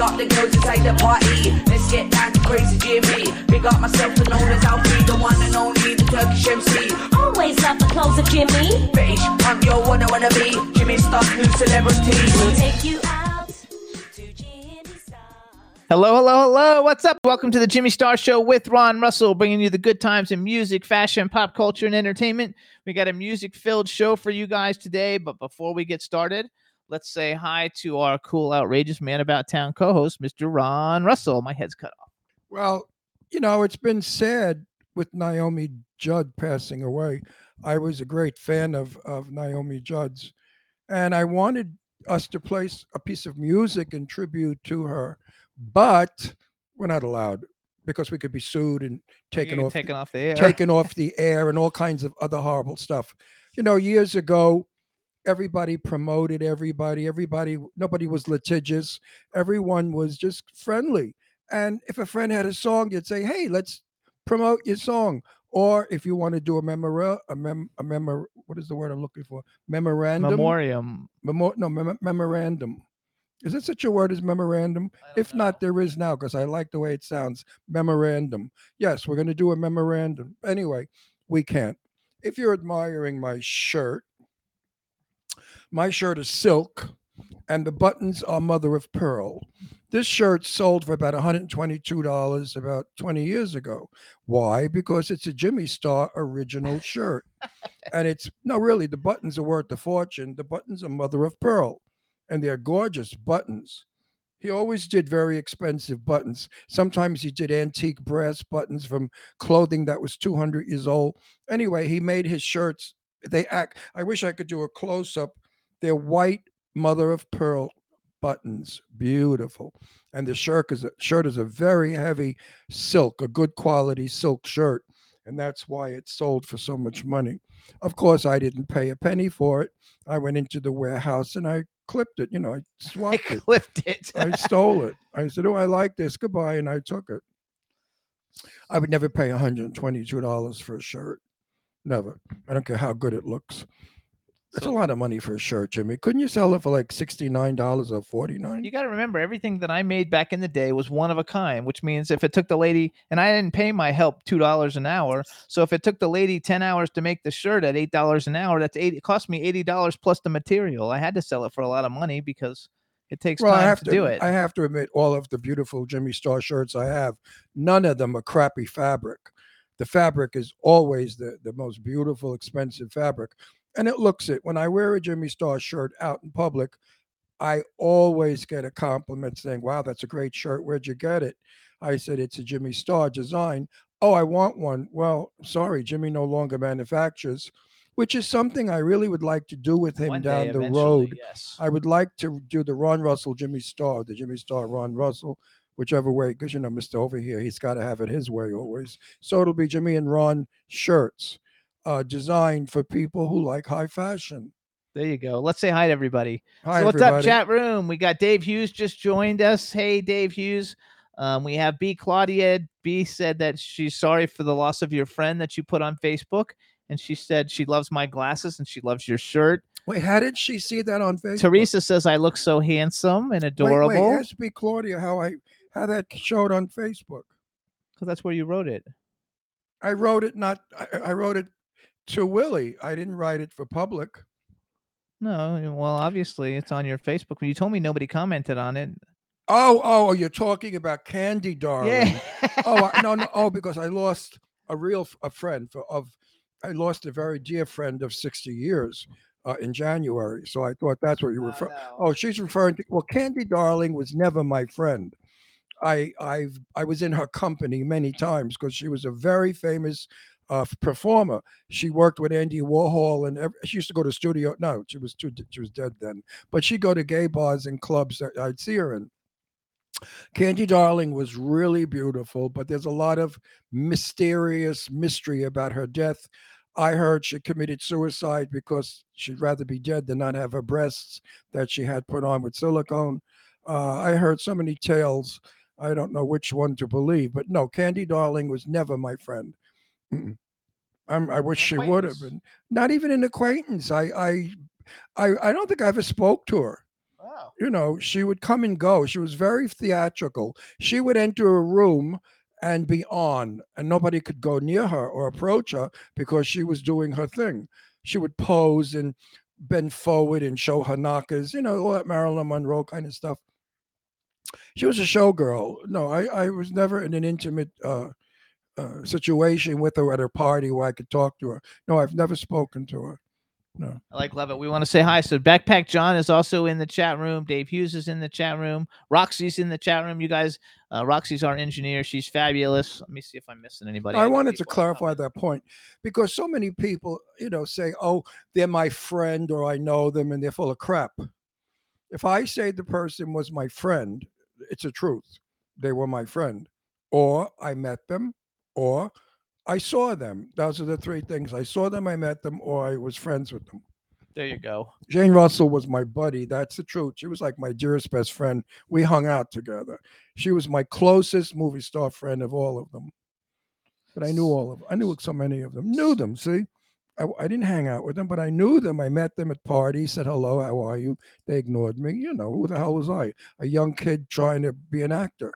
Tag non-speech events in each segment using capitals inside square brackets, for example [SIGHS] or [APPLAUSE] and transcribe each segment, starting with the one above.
Big up the girls inside the party. Let's get down to crazy Jimmy. Big up myself and known as Alfie, the one and only, the Turkish MC. Always love the clothes of Jimmy. Bitch, I'm your one I wanna be. Jimmy Star, new celebrity. We'll take you out to Jimmy Star. Hello, hello, hello. What's up? Welcome to the Jimmy Star Show with Ron Russell, bringing you the good times in music, fashion, pop culture, and entertainment. We got a music filled show for you guys today. But before we get started, let's say hi to our cool, outrageous man about town co host, Mr. Ron Russell. My head's cut off. Well, you know, it's been sad with Naomi Judd passing away. I was a great fan of, of Naomi Judd's, and I wanted us to place a piece of music in tribute to her, but we're not allowed because we could be sued and taken You're off taken off the air. taken off the air and all kinds of other horrible stuff. You know, years ago, everybody promoted everybody, everybody, nobody was litigious, everyone was just friendly. And if a friend had a song, you'd say, hey, let's promote your song. Or if you want to do a memora, a mem, a memor, what is the word I'm looking for? Memorandum. Memoriam. Memo- no, mem- memorandum. Is it such a word as memorandum? If not, there is now because I like the way it sounds. Memorandum. Yes, we're going to do a memorandum. Anyway, we can't. If you're admiring my shirt, my shirt is silk and the buttons are mother of pearl. This shirt sold for about $122 about 20 years ago. Why? Because it's a Jimmy Star original shirt. [LAUGHS] and it's no, really, the buttons are worth a fortune. The buttons are mother of pearl and they're gorgeous buttons. He always did very expensive buttons. Sometimes he did antique brass buttons from clothing that was 200 years old. Anyway, he made his shirts. They act. I wish I could do a close up. They're white mother of pearl buttons, beautiful. And the shirt is a, shirt is a very heavy silk, a good quality silk shirt, and that's why it sold for so much money. Of course, I didn't pay a penny for it. I went into the warehouse and I clipped it. You know, I I swapped it. clipped it. I [LAUGHS] stole it. I said, "Oh, I like this. Goodbye," and I took it. I would never pay $122 for a shirt. Never. I don't care how good it looks. That's a lot of money for a shirt, Jimmy. Couldn't you sell it for like $69 or 49 You got to remember, everything that I made back in the day was one of a kind, which means if it took the lady, and I didn't pay my help two dollars an hour, so if it took the lady ten hours to make the shirt at eight dollars an hour, that's eight. It cost me eighty dollars plus the material. I had to sell it for a lot of money because it takes Well, time have to, do it. I have to admit, all of the beautiful Jimmy Star shirts I have, none of them are crappy fabric. The fabric is always the, the most beautiful, expensive fabric. And it looks it. When I wear a Jimmy Star shirt out in public, I always get a compliment saying, Wow, that's a great shirt. Where'd you get it? I said, It's a Jimmy Star design. Oh, I want one. Well, sorry, Jimmy no longer manufactures, which is something I really would like to do with him One down the road. Yes. I would like to do the Ron Russell Jimmy Star, the Jimmy Star Ron Russell, whichever way, because you know, Mr. Over here, he's got to have it his way always. So it'll be Jimmy and Ron shirts, uh, designed for people who like high fashion. There you go. Let's say hi to everybody. Hi, so what's everybody. up, chat room? We got Dave Hughes just joined us. Hey, Dave Hughes. Um, we have B Claudia. B said that she's sorry for the loss of your friend that you put on Facebook, and she said she loves my glasses and she loves your shirt. Wait, how did she see that on Facebook? Teresa says I look so handsome and Wait, adorable Wait, ask me, Claudia, how I how that showed on Facebook. because that's where you wrote it. I wrote it not. I, I wrote it to Willie. I didn't write it for public. No, well, obviously it's on your Facebook. When you told me nobody commented on it. Oh, oh, you're talking about Candy, darling. Yeah. oh I- no no oh because i lost a real a friend for, of i lost a very dear friend of 60 years uh, in January. So I thought that's what you Oh, refer. no. Oh, she's referring to. Well, Candy Darling was never my friend. I I've I was in her company many times because she was a very famous uh, performer. She worked with Andy Warhol, and ev- she used to go to studio. No, she was too. She was dead then. But she'd go to gay bars and clubs that I'd see her in. Candy Darling was really beautiful, but there's a lot of mysterious mystery about her death. I heard she committed suicide because she'd rather be dead than not have her breasts that she had put on with silicone. Uh, I heard so many tales. I don't know which one to believe, but no, Candy Darling was never my friend. Mm-mm. I'm, I wish she would have been. Not even an acquaintance. I, I, I, I don't think I ever spoke to her Wow. you know, she would come and go. She was very theatrical. She would enter a room and be on, and nobody could go near her or approach her because she was doing her thing. She would pose and bend forward and show her knockers, you know, all that Marilyn Monroe kind of stuff. She was a showgirl. No, I, I was never in an intimate uh, uh, situation with her at her party where I could talk to her. No, I've never spoken to her. No. I like love it. We want to say hi. So Backpack John is also in the chat room. Dave Hughes is in the chat room. Roxy's in the chat room. You guys, uh, Roxy's our engineer. She's fabulous. Let me see if I'm missing anybody. I got wanted to clarify that point because so many people, you know, say, "Oh, they're my friend," or "I know them," and they're full of crap. If I say the person was my friend, it's a truth. They were my friend, or I met them, or I saw them. Those are the three things: I saw them, I met them, or I was friends with them. There you go. Jane Russell was my buddy. That's the truth. She was like my dearest best friend. We hung out together. She was my closest movie star friend of all of them. But I knew all of them. I knew so many of them. Knew them. See, I, I didn't hang out with them, but I knew them. I met them at parties. Said hello. How are you? They ignored me. You know who the hell was I? A young kid trying to be an actor.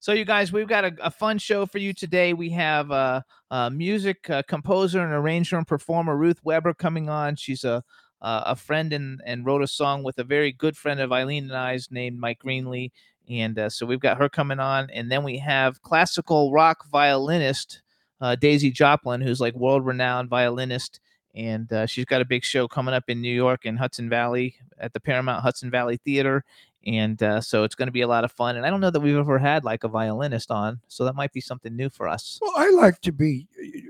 So, you guys, we've got a, a fun show for you today. We have a, uh, music uh, composer and arranger and performer Ruth Weber coming on. She's a a friend and and wrote a song with a very good friend of Eileen and I's named Mike Greenlee. And uh, so we've got her coming on, and then we have classical rock violinist uh, Daisy Jopling, who's like world renowned violinist, and uh, she's got a big show coming up in New York in Hudson Valley at the Paramount Hudson Valley Theater and uh, so it's going to be a lot of fun. And I don't know that we've ever had like a violinist on, so that might be something new for us. Well, I like to be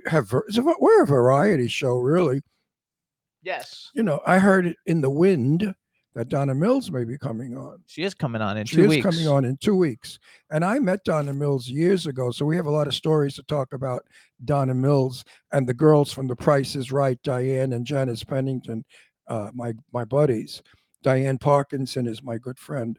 have. ver- it's a- We're a variety show, really. Yes, You know, I heard it in the wind that Donna Mills may be coming on. she is coming on in She two is weeks. coming on in two weeks. And I met Donna Mills years ago. So we have a lot of stories to talk about Donna Mills and the girls from The Price is Right, Diane and Janice Pennington, uh, my, my buddies. Diane Parkinson is my good friend.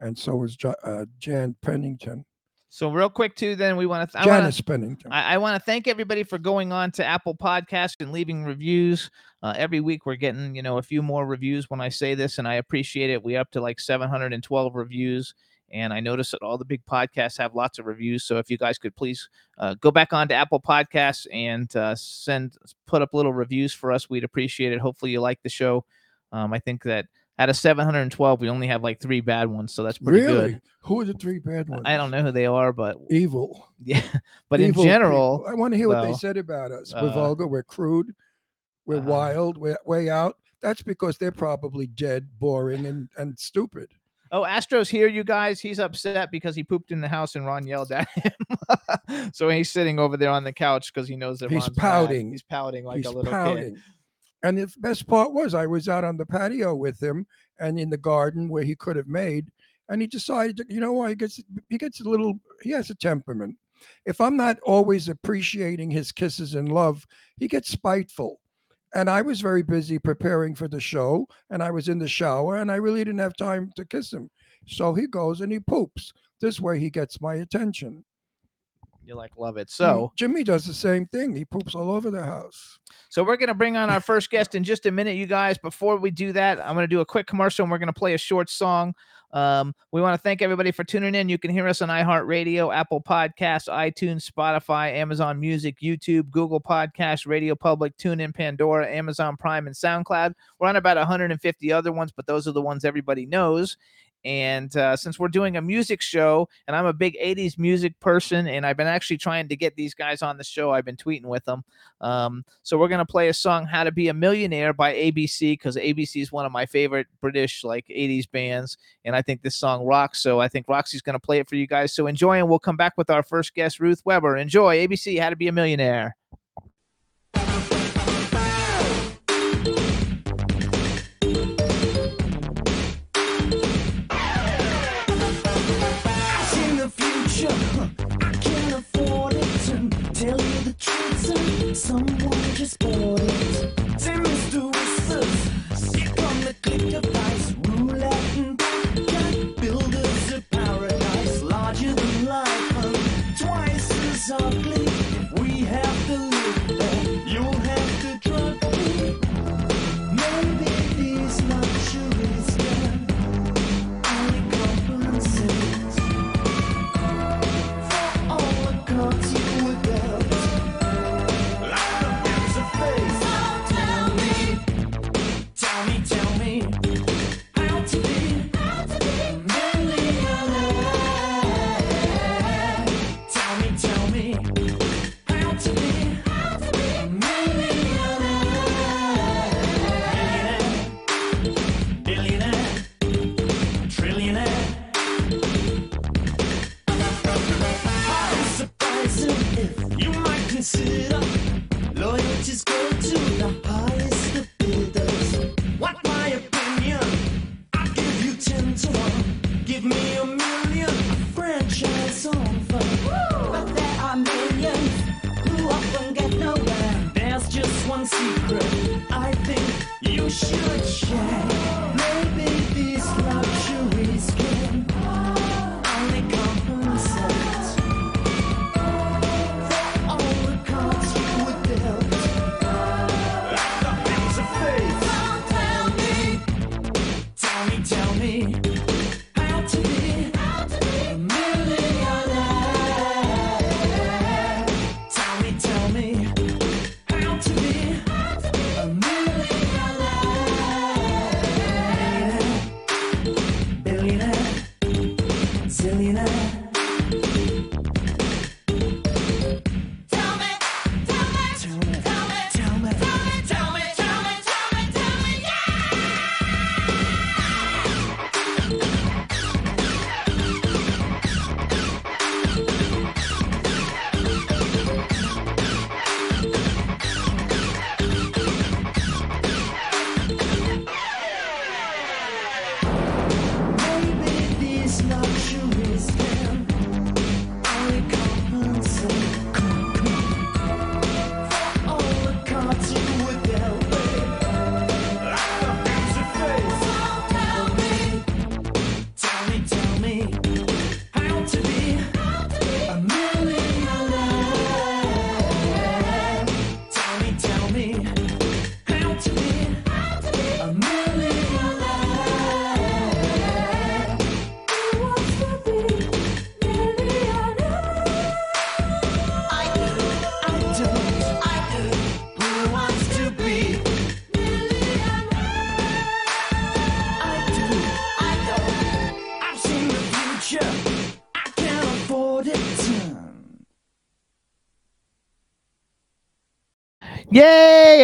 And so is Jo- uh, Jan Pennington. So real quick too, then we want to. I wanna- Pennington. I, I want to thank everybody for going on to Apple Podcasts and leaving reviews. Uh, every week we're getting, you know, a few more reviews when I say this, and I appreciate it. We up to like 712 reviews, and I notice that all the big podcasts have lots of reviews. So if you guys could please uh, go back on to Apple Podcasts and uh, send put up little reviews for us, we'd appreciate it. Hopefully you like the show. Um, I think that out of 712, we only have like three bad ones, so that's pretty really? good. Who are the three bad ones? I don't know who they are, but Evil. [LAUGHS] yeah, but in general, people. I want to hear what they said about us. We're uh, vulgar, we're crude, we're uh, wild, we're way out. That's because they're probably dead, boring, and, and stupid. Oh, Astro's here, you guys. He's upset because he pooped in the house and Ron yelled at him. [LAUGHS] so he's sitting over there on the couch because he knows that He's Ron's mad. pouting. He's pouting like He's a little pouting. kid. And the best part was I was out on the patio with him and in the garden where he could have made, and he decided, you know what, he gets he gets a little he has a temperament. If I'm not always appreciating his kisses and love, he gets spiteful. And I was very busy preparing for the show, and I was in the shower, and I really didn't have time to kiss him. So he goes and he poops. This way he gets my attention. You like love it. So, Jimmy does the same thing. He poops all over the house. so we're gonna bring on our first guest in just a minute, you guys. Before we do that, I'm gonna do a quick commercial and we're gonna play a short song. Um, we want to thank everybody for tuning in. You can hear us on iHeartRadio, Apple Podcasts, iTunes, Spotify, Amazon Music, YouTube, Google Podcasts, Radio Public, TuneIn, Pandora, Amazon Prime, and SoundCloud. We're on about 150 other ones, but those are the ones everybody knows. And uh, since we're doing a music show, and I'm a big 80s music person, and I've been actually trying to get these guys on the show, I've been tweeting with them. Um, so we're going to play a song, How to Be a Millionaire by ABC, because ABC is one of my favorite British like 80s bands. And I think this song rocks. So I think Roxy's going to play it for you guys. So enjoy, and we'll come back with our first guest, Ruth Weber. Enjoy ABC, How to Be a Millionaire.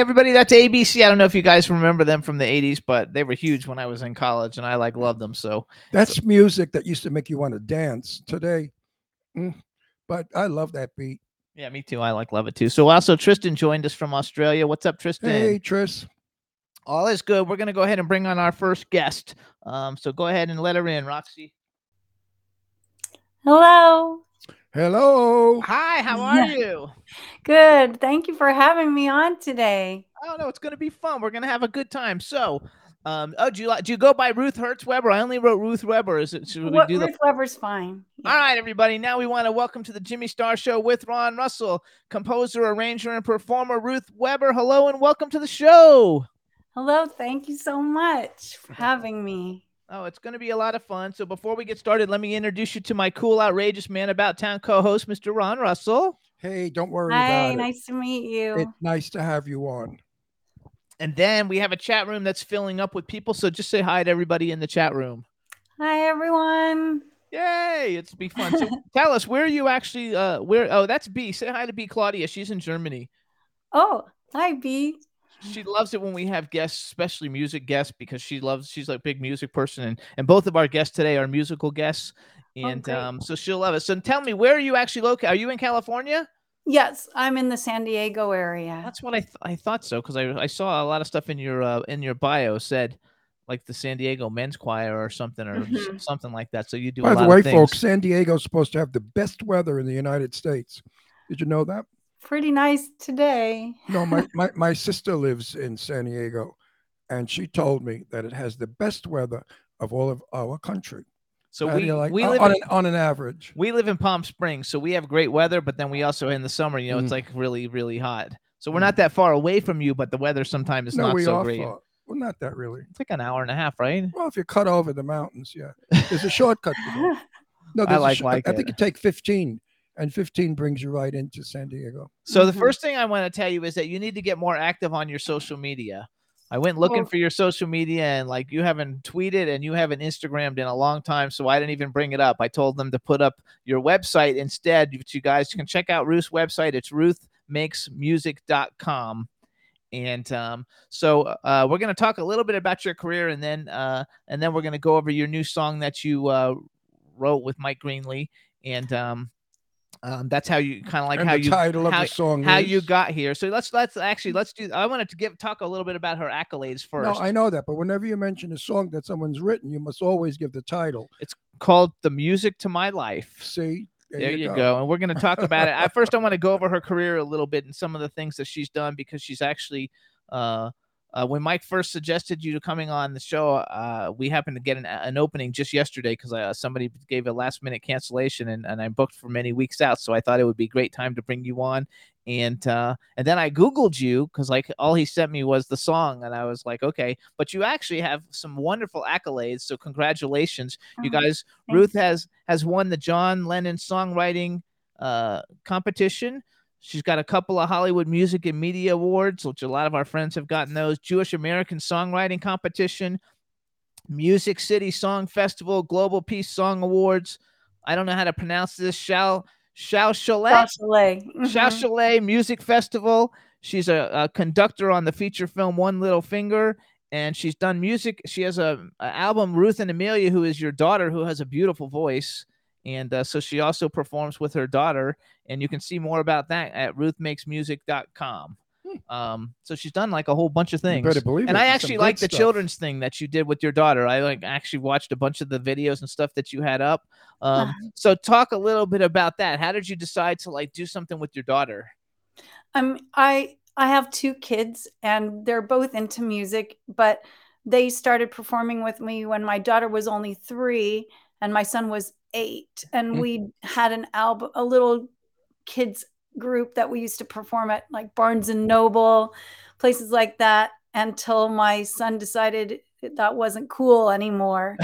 Everybody! That's ABC. I don't know if you guys remember them from the '80s, but they were huge when I was in college, and I like loved them. So That's music that used to make you want to dance today. mm, but I love that beat. yeah, me too. I like love it too. So also Tristan joined us from Australia. What's up, Tristan? Hey, Tris. All is good. We're gonna go ahead and bring on our first guest. Um, so go ahead and let her in, Roxy. Hello. Hello. Hi, how are you? Good. Thank you for having me on today. Oh no, it's gonna be fun. We're gonna have a good time. So, um, oh, do you like? Do you go by Ruth Hertz Weber? I only wrote Ruth Weber. Is it? Should we What, do the? Ruth Weber's fine. All right, everybody. Now we want to welcome to the Jimmy Star Show with Ron Russell, composer, arranger, and performer Ruth Weber. Hello and welcome to the show. Hello. Thank you so much for [LAUGHS] having me. Oh, it's going to be a lot of fun. So before we get started, let me introduce you to my cool, outrageous man about town co-host, Mr. Ron Russell. Hey, don't worry Hi. about it. Nice to meet you. It's nice to have you on. And then we have a chat room that's filling up with people. So just say hi to everybody in the chat room. Hi, everyone. Yay! It's be fun. So [LAUGHS] tell us where are you actually? Uh, where? Oh, that's B. Say hi to B. Claudia. She's in Germany. Oh, hi, B. She loves it when we have guests, especially music guests, because she loves. She's like a big music person, and and both of our guests today are musical guests, and great. um, so she'll love it. So tell me, where are you actually located? Are you in California? Yes, I'm in the San Diego area. That's what I th- I thought so because I I saw a lot of stuff in your uh, in your bio said like the San Diego Men's Choir or something or s- Mhm. something like that. So you do a By the way, of things. folks, San Diego's supposed to have the best weather in the United States. Did you know that? Pretty nice today. No, my, [LAUGHS] my, my sister lives in San Diego, and she told me that it has the best weather of all of our country. So How do we you like- we on, live on in, an, on an average. we live in Palm Springs, so we have great weather. But then we also in the summer, you know, it's Mm. like really really hot. So we're Mm. not that far away from you, but the weather sometimes is no, not we so are great. far. Well, not that really. It's like an hour and a half, right? Well, if you cut over the mountains, yeah, [LAUGHS] there's a shortcut. To that. [LAUGHS] No, I there's a like sh- like I think it. you take 15, and 15 brings you right into San Diego. So the Mhm. first thing I want to tell you is that you need to get more active on your social media. I went looking Well- for your social media and like you haven't tweeted and you haven't Instagrammed in a long time, so I didn't even bring it up. I told them to put up your website instead. which You guys can check out Ruth's website. It's ruthmakesmusic.com. And um, so uh, we're going to talk a little bit about your career, and then uh, and then we're going to go over your new song that you uh, wrote with Mike Greenlee, and um, um, that's how you kind of like and how you title of how, the song how you got here. So let's let's actually let's do. I wanted to give talk a little bit about her accolades first. No. I know that, but whenever you mention a song that someone's written, you must always give the title. It's called "The Music to My Life." See, There, you go. And we're going to talk about it. At [LAUGHS] first, I want to go over her career a little bit and some of the things that she's done because she's actually. Uh, uh, when Mike first suggested you to coming on the show, uh, we happened to get an, an opening just yesterday because uh, somebody gave a last minute cancellation and, and I booked for many weeks out. So I thought it would be a great time to bring you on. And uh, and then I googled you because like all he sent me was the song, and I was like, okay. But you actually have some wonderful accolades, so congratulations, you Oh, guys. thank Ruth has has won the John Lennon songwriting uh, competition. She's got a couple of Hollywood Music and Media Awards, which a lot of our friends have gotten those. Jewish American Songwriting Competition, Music City Song Festival, Global Peace Song Awards. I don't know how to pronounce this. Shao Shao Chalet. Shao. Chalet mm-hmm. Music Festival. She's a, a conductor on the feature film One Little Finger, and she's done music. She has a, a album Ruth and Amelia, who is your daughter, who has a beautiful voice, and uh, so she also performs with her daughter. And you can see more about that at RuthMakesMusic.com. Um, so she's done like a whole bunch of You things. better believe and it. I Some actually good like the stuff. children's thing that you did with your daughter. I like actually watched a bunch of the videos and stuff that you had up. Um, so talk a little bit about that. How did you decide to like do something with your daughter? Um, I I have two kids and they're both into music, but they started performing with me when my daughter was only three and my son was eight. And Mm. we had an album, a little kids group that we used to perform at like Barnes and Noble, places like that, until my son decided that wasn't cool anymore.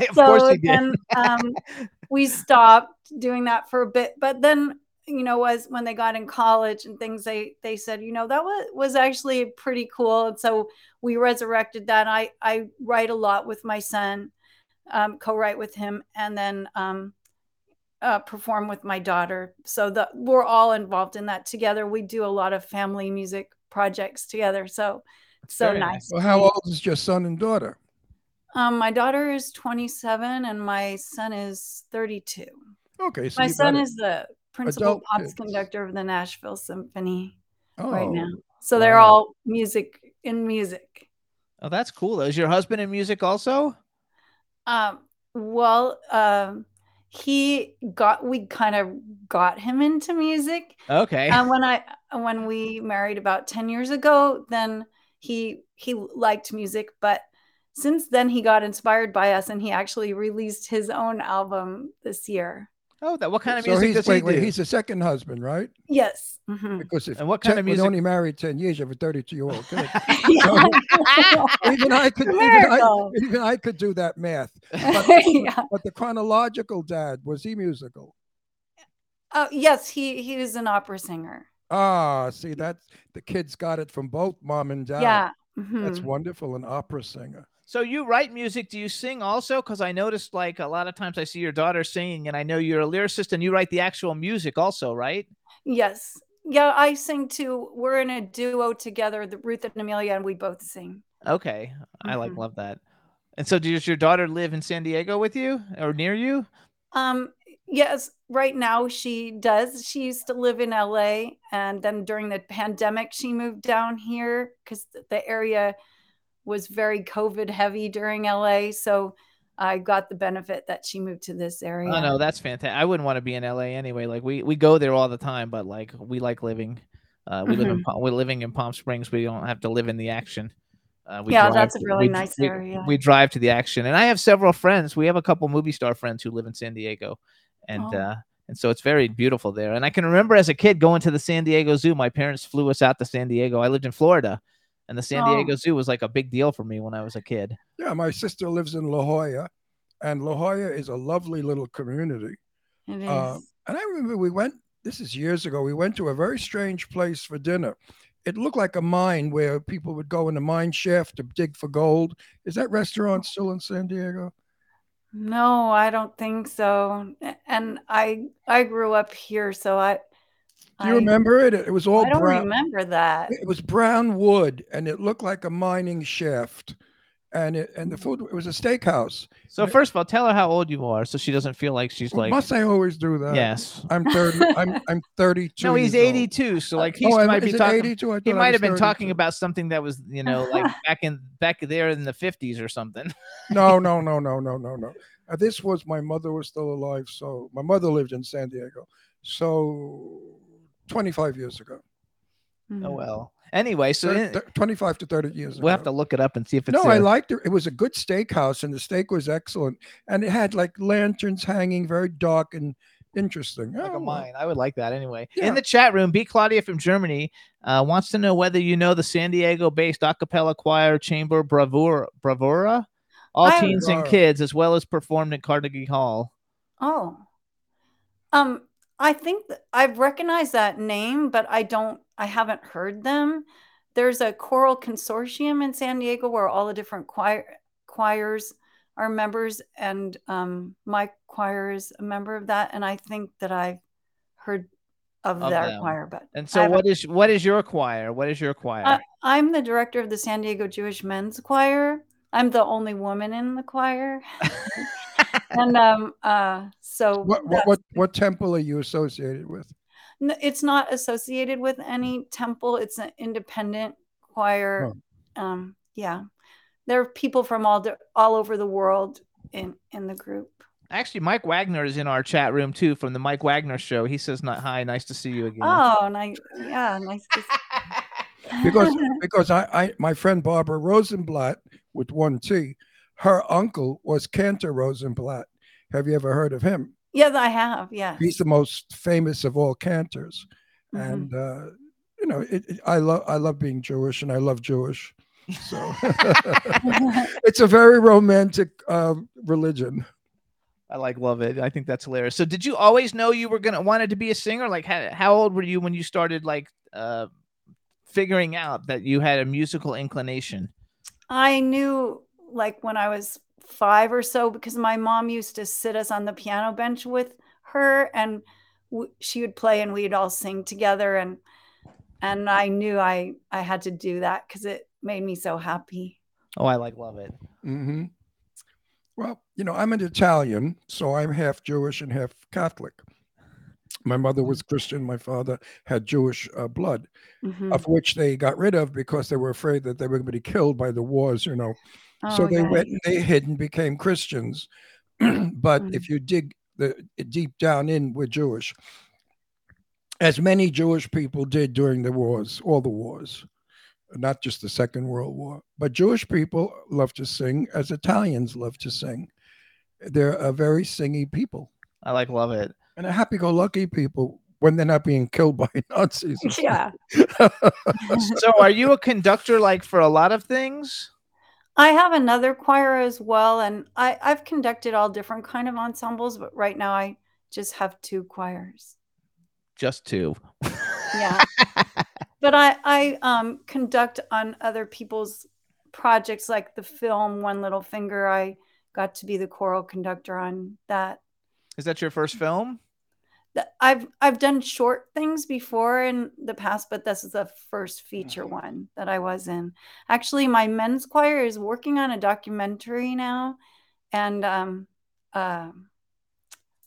[LAUGHS] of so course he did. then um, [LAUGHS] we stopped doing that for a bit but then you know was when they got in college and things they they said you know that was was actually pretty cool and so we resurrected that i i write a lot with my son um, co-write with him and then um, uh, perform with my daughter so that we're all involved in that together we do a lot of family music projects together so it's so Very nice, nice. Well, how old is your son and daughter? um, my daughter is 27 and my son is 32. Okay, so my son is the principal adult pops kids. conductor of the Nashville Symphony right oh, now. So they're wow. all music in music. Oh, that's cool. Is your husband in music also? Um, well, um, he got we kind of got him into music. Okay. and when I when we married about 10 years ago, then he he liked music, but since then he got inspired by us and he actually released his own album this year. Oh, that what kind of so music he's, does wait, he wait, do? he's the second husband, right? Yes. Mhm. Because if And what kind 10 of was music- only married 10 years, you have a 32 year old kid. Yeah. [LAUGHS] [LAUGHS] even I could even I, even I could do that math. [LAUGHS] yeah. But the chronological dad, was he musical? Oh, yes, he he was an opera singer. Ah, see that's the kids got it from both mom and dad. Yeah. That's mhm. wonderful, an opera singer. So you write music? Do you sing also? Because I noticed like a lot of times I see your daughter singing, and I know you're a lyricist and you write the actual music also, right? Yes. Yeah, I sing too. We're in a duo together, the Ruth and Amelia, and we both sing. Okay, I like Mhm. love that. And so, does your daughter live in San Diego with you or near you? Um, yes, right now she does. She used to live in LA, and then during the pandemic, she moved down here because the area was very COVID heavy during LA. So I got the benefit that she moved to this area. Oh no, that's fantastic. I wouldn't want to be in LA anyway. Like we we go there all the time, but like we like living. Uh, we live in Palm- we're living in Palm Springs. We don't have to live in the action. Uh, we Yeah, drive that's a to- really we- nice we- area. We drive to the action, and I have several friends. We have a couple movie star friends who live in San Diego, and Oh. uh, and so it's very beautiful there. And I can remember as a kid going to the San Diego Zoo. My parents flew us out to San Diego. I lived in Florida, and the San. Diego Zoo was like a big deal for me when I was a kid. Yeah, my sister lives in La Jolla, and La Jolla is a lovely little community. It is. Uh, and I remember we went, this is years ago, we went to a very strange place for dinner. It looked like a mine where people would go in a mine shaft to dig for gold. Is that restaurant still in San Diego? no, I don't think so. And I I grew up here, so I Do you I, remember it? It was all brown. I don't brown. remember that. It was brown wood, and it looked like a mining shaft. And it and the food it was a steakhouse. So Yeah. first of all, tell her how old you are, so she doesn't feel like she's Well, like. must I always do that? Yes. I'm [LAUGHS] thirty. I'm I'm thirty-two. No, he's years old. 82. So like he Oh, might be talking. 82? He might was have been talking about something that was, you know, like [LAUGHS] back in back there in the 50s or something. [LAUGHS] No, no, no, no, no, no, no. Uh, this was my mother was still alive, so my mother lived in San Diego. So 25 years ago. Oh Mhm. well. Anyway, so Thir- in- thir- 25 to 30 years ago. we'll have to look it up and see if it's. No, I liked it. It was a good steakhouse, and the steak was excellent, and it had like lanterns hanging, very dark and interesting. like Oh, a well. mine. I would like that anyway. Yeah. In the chat room, B. Claudia from Germany uh, wants to know whether you know the San Diego-based a cappella choir Chamber Bravura, Bravura, all I- teens and kids, as well as performed at Carnegie Hall. Oh. Um, I think that I've recognized that name, but I don't, I haven't heard them. There's a choral consortium in San Diego where all the different choir choirs are members, and um, my choir is a member of that. And I think that I've heard of, Of their them. choir, but And so, what is what is your choir? What is your choir? I'm the director of the San Diego Jewish Men's Choir. I'm the only woman in the choir. [LAUGHS] and um uh so What, what what what temple are you associated with? N- it's not associated with any temple it's an independent choir um yeah there are people from all di- all over the world in in the group Actually, Mike Wagner is in our chat room too from the Mike Wagner show. He says, "Not hi, nice to see you again." oh nice yeah nice to see- [LAUGHS] Because because I, I my friend Barbara Rosenblatt with one T, her uncle was Cantor Rosenblatt. Have you ever heard of him? yes i have yeah He's the most famous of all cantors. Mhm. and uh, you know it, it- i love i love being jewish and i love jewish so [LAUGHS] it's a very romantic uh, religion I like love it. I think that's hilarious. So, did you always know you were gonna wanted to be a singer? Like, how, how old were you when you started like uh, figuring out that you had a musical inclination? I knew like when I was five or so because my mom used to sit us on the piano bench with her and w- she would play and we'd all sing together and and I knew I I had to do that because it made me so happy. Oh, I like love it. hmm well you know i'm an italian so i'm half jewish and half catholic my mother was christian my father had jewish uh, blood Mhm. of which they got rid of because they were afraid that they were going to be killed by the wars you know so Oh, they yeah. went and they hid and became Christians. [CLEARS THROAT] but mm. if you dig the deep down in, we're Jewish, as many Jewish people did during the wars, all the wars, not just the Second World War. But Jewish people love to sing, as Italians love to sing. They're a very singy people I like love it. and a happy-go-lucky people when they're not being killed by [LAUGHS] Nazis. Yeah. [LAUGHS] so, are you a conductor like for a lot of things? I have another choir as well and I I've conducted all different kind of ensembles but right now I just have two choirs. Just two. Yeah. [LAUGHS] but I I um conduct on other people's projects like the film One Little Finger. I got to be the choral conductor on that. Is that your first film? Th- I've I've done short things before in the past, but this is the first feature one that I was in. Actually, my men's choir is working on a documentary now, and um, uh,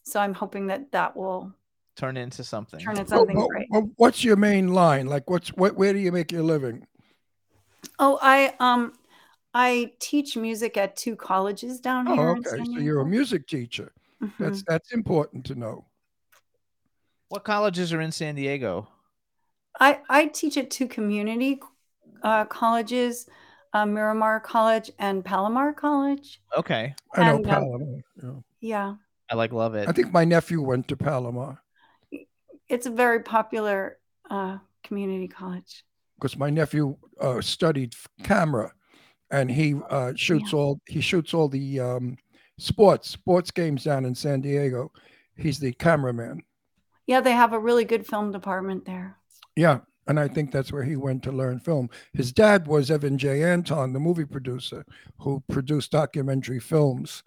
so I'm hoping that that will Turn into something. turn into something well, great. well, what's your main line? Like, what's what? Where do you make your living? Oh, I um, I teach music at two colleges down Oh, here. in okay. San So you're a music teacher. Mhm. That's that's important to know. What colleges are in San Diego? I I teach at two community uh, colleges, uh, Miramar College and Palomar College. Okay. I know And, um, Palomar. yeah. Yeah, I like love it. I think my nephew went to Palomar it's a very popular uh, community college. because my nephew uh, studied camera, and he uh, shoots all he shoots all the um, sports sports games down in San Diego. He's the cameraman. Yeah, they have a really good film department there. Yeah, and I think that's where he went to learn film. His dad was Evan J. Anton, the movie producer who produced documentary films.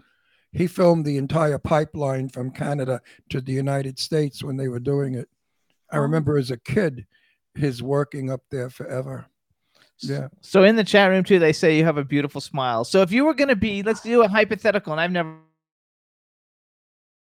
He filmed the entire pipeline from Canada to the United States when they were doing it. I Oh. remember as a kid, his working up there forever. Yeah. So in the chat room too, they say you have a beautiful smile. So if you were going to be, let's do a hypothetical, and I've never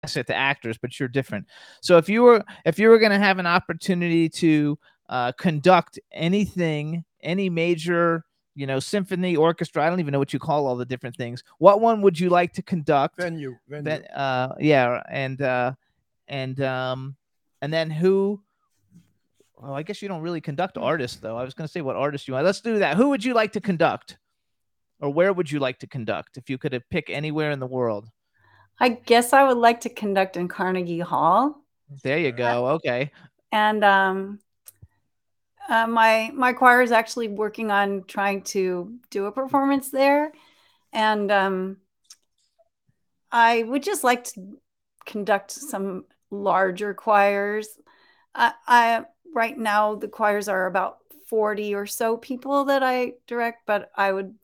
it to actors, but you're different. So if you were, if you were going to have an opportunity to uh, conduct anything, any major, you know, symphony, orchestra, I don't even know what you call all the different things. What one would you like to conduct? Venue, venue. That, uh, yeah, and uh, and um, and then who? Well, I guess you don't really conduct artists, though. I was going to say what artist you want. Let's do that. Who would you like to conduct, or where would you like to conduct if you could pick anywhere in the world? I guess I would like to conduct in Carnegie Hall. There you go. Okay. and um, uh, my my choir is actually working on trying to do a performance there, and um, I would just like to conduct some larger choirs. I, I right now the choirs are about forty or so people that I direct, but I would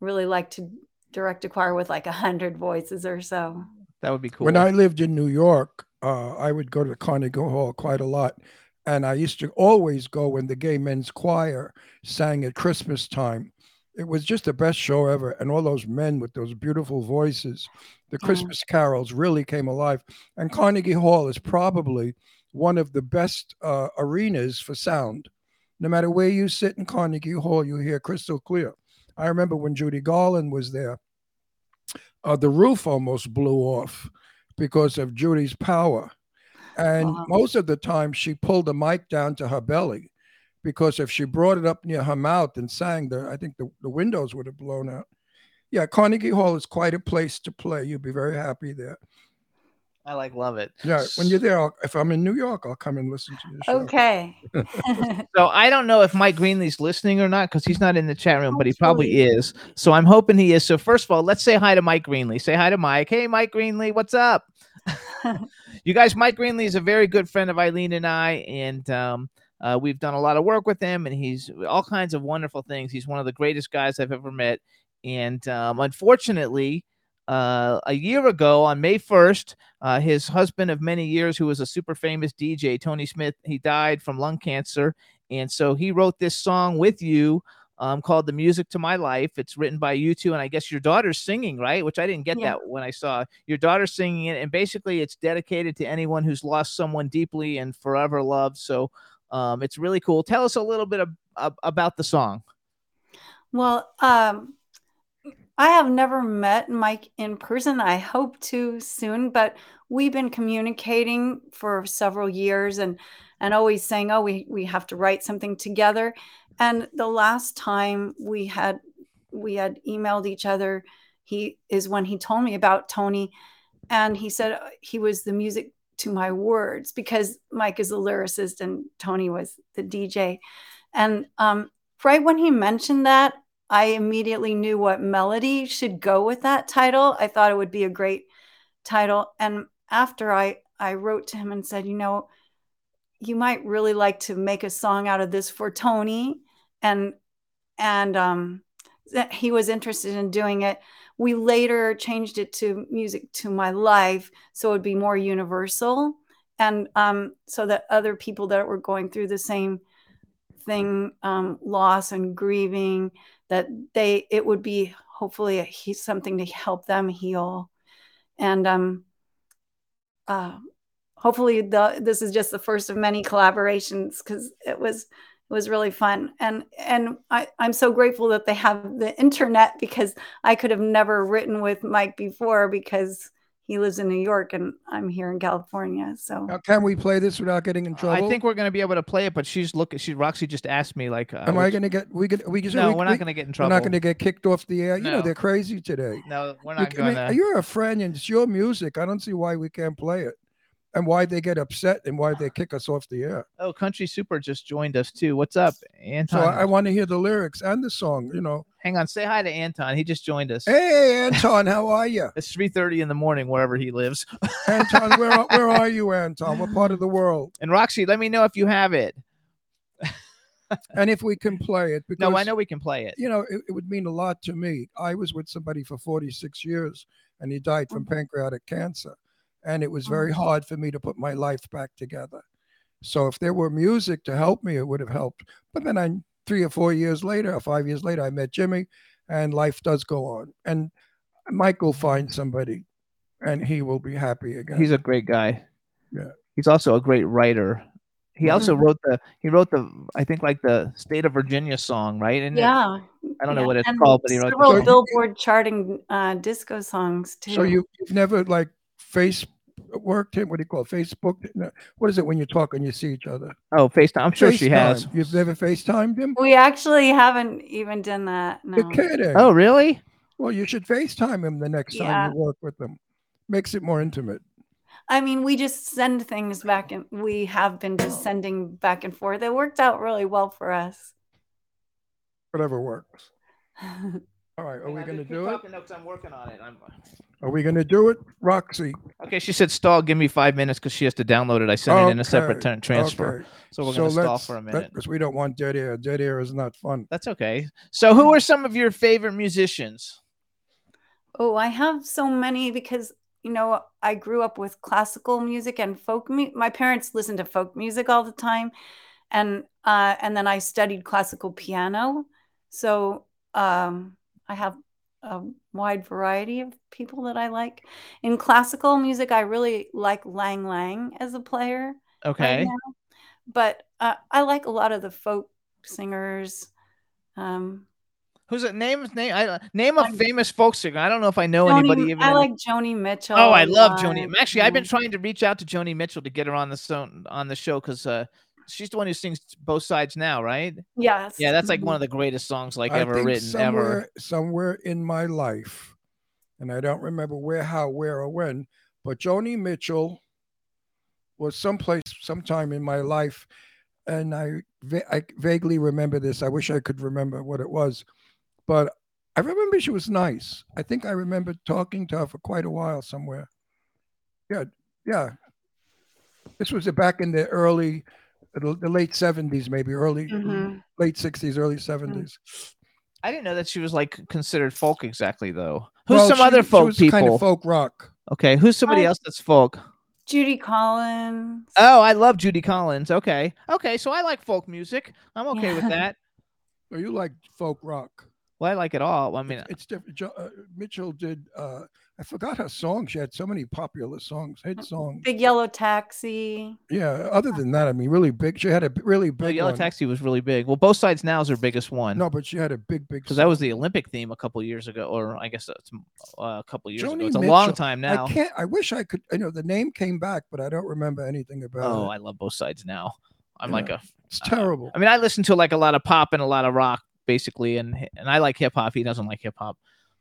really like to direct a choir with like a hundred voices or so. That would be cool. When I lived in New York, uh, I would go to the Carnegie Hall quite a lot. And I used to always go when the gay men's choir sang at Christmas time. It was just the best show ever. And all those men with those beautiful voices, the Yeah. Christmas carols really came alive. And Carnegie Hall is probably one of the best uh, arenas for sound. No matter where you sit in Carnegie Hall, you hear crystal clear. I remember when Judy Garland was there, uh, the roof almost blew off because of Judy's power. And Wow. most of the time, she pulled the mic down to her belly because if she brought it up near her mouth and sang, the, I think the, the windows would have blown out. Yeah, Carnegie Hall is quite a place to play. You'd be very happy there. I like love it. Yeah, when you're there, I'll, if I'm in New York, I'll come and listen to your show. Okay. [LAUGHS] [LAUGHS] So I don't know if Mike Greenlee's listening or not because he's not in the chat room, but he probably Hopefully. is. So I'm hoping he is. So first of all, let's say hi to Mike Greenlee. Say hi to Mike. Hey, Mike Greenlee, what's up? [LAUGHS] you guys, Mike Greenlee is a very good friend of Eileen and I, and um, uh, we've done a lot of work with him, and he's all kinds of wonderful things. He's one of the greatest guys I've ever met, and um, unfortunately. Uh, a year ago on May 1st, uh, his husband of many years, who was a super famous DJ, Tony Smith, he died from lung cancer. And so he wrote this song with you um, called The Music to My Life. It's written by you two, and I guess your daughter's singing, right? Which I didn't get Yeah. that when I saw your daughter singing it. And basically, it's dedicated to anyone who's lost someone deeply and forever loved. So um, it's really cool. Tell us a little bit about the song. Well, um, I have never met Mike in person. I hope to soon, but we've been communicating for several years and and always saying, "Oh, we we have to write something together." And the last time we had we had emailed each other, he is when he told me about Tony, and he said uh, he was the music to my words because Mike is a lyricist and Tony was the DJ, and um, right when he mentioned that, I immediately knew what melody should go with that title. I thought it would be a great title. And after I I wrote to him and said, you know, you might really like to make a song out of this for Tony and and um he was interested in doing it. We later changed it to music to my life, so it would be more universal, and um, so that other people that were going through the same thing, um, loss and grieving, that they it would be hopefully a, something to help them heal, and um, uh, hopefully the this is just the first of many collaborations because it was it was really fun. And and I, i'm so grateful that they have the internet because i could have never written with mike before because he lives in new york and i'm here in california so Now, can we play this without getting in trouble? I think we're gonna be able to play it, but she's looking. She Roxy just asked me like, uh, Am I going to get? We get. We can. No, we, we're we- not gonna get in trouble. We're not going to get kicked off the air. You know they're crazy today. No, we're You not c- I mean, gonna. you're a friend and it's your music. I don't see why we can't play it, and why they get upset and why they kick us off the air. Oh, Country Super just joined us too. What's up, Anton? So I, I want to hear the lyrics and the song. You know. Hang on, say hi to Anton. He just joined us. Hey, Anton, how are you? It's three thirty in the morning wherever he lives. [LAUGHS] Anton, where are- where are you, Anton? What part of the world? And Roxy, let me know if you have it. [LAUGHS] And if we can play it, because No, I know we can play it. you know, it, it would mean a lot to me. I was with somebody for 46 years and he died from mm-hmm. pancreatic cancer. And it was very mm-hmm. hard for me to put my life back together. So if there were music to help me, it would have helped. But then I, three or four years later, or five years later, I met Jimmy and life does go on. And Mike will find somebody and he will be happy again. He's a great guy. Yeah. He's also a great writer. He also wrote the he wrote the I think like the State of Virginia song, right? And yeah I don't know what it's and called, but he wrote several the So- billboard charting uh, disco songs too so you, you've never like face worked him? What do you call it? Facebook? No, What is it when you talk and you see each other? Oh, FaceTime. I'm sure she has. You've never FaceTimed him? we actually haven't even done that no You're kidding. Oh, really? Well, you should FaceTime him the next time you work with him. Makes it more intimate. I mean, we just send things back and we have been just sending back and forth. It worked out really well for us. Whatever works. [LAUGHS] All right. Are we going to do it? No, I'm working on it. I'm... Are we going to do it? Roxy. Okay, she said stall. Give me five minutes because she has to download it. I sent it in a separate Okay, turn transfer, Okay. so we're gonna stall for a minute. Because we don't want dead air. Dead air is not fun. That's okay. So, who are some of your favorite musicians? Oh, I have so many because you know I grew up with classical music and folk. Mu- my parents listened to folk music all the time, and uh, and then I studied classical piano. So um, I have a wide variety of people that I like. In classical music, I really like Lang Lang as a player. Okay. now. but uh, I like a lot of the folk singers. Um, Who's it? Name name I, name a I'm- famous folk singer. I don't know if I know Joni- anybody even. I like Joni Mitchell. Oh, I love. Joni. Actually, I've been trying to reach out to Joni Mitchell to get her on the so- on the show because uh, she's the one who sings both sides now, right? Yes. Yeah, that's like one mm-hmm. of the greatest songs like I ever think written somewhere, ever. Somewhere in my life, and I don't remember where, how, where, or when, but Joni Mitchell was someplace, sometime in my life, and I, I vaguely remember this. I wish I could remember what it was, but I remember she was nice. I think I remember talking to her for quite a while somewhere. Yeah, yeah. This was back in the early, the, the late seventies, maybe early, Mhm. late sixties, early seventies. I didn't know that she was like considered folk exactly though. Who's Well, some she- other she folk was people? Kind of folk rock. Okay, who's somebody I- else that's folk? Judy Collins. Oh, I love Judy Collins. Okay, okay, so I like folk music. I'm okay with that. [LAUGHS] Oh, you like folk rock? Well, I like it all. I mean, It's different. Jo- uh, Mitchell did. Uh, I forgot her song. She had so many popular songs, hit songs. Big Yellow Taxi. Yeah. Other than that, I mean, really big. She had a really the big Yellow one. Taxi was really big. Well, both sides now is her biggest one. No, but she had a big, big. because that was the Olympic theme a couple years ago, or I guess it's uh, a couple years ago. Joni It's a long time now. I can't. I wish I could. You know the name came back, but I don't remember anything about Oh, it. I love both sides now. I'm like a. It's terrible. I mean, I listen to like a lot of pop and a lot of rock, basically, and and I like hip hop. He doesn't like hip hop,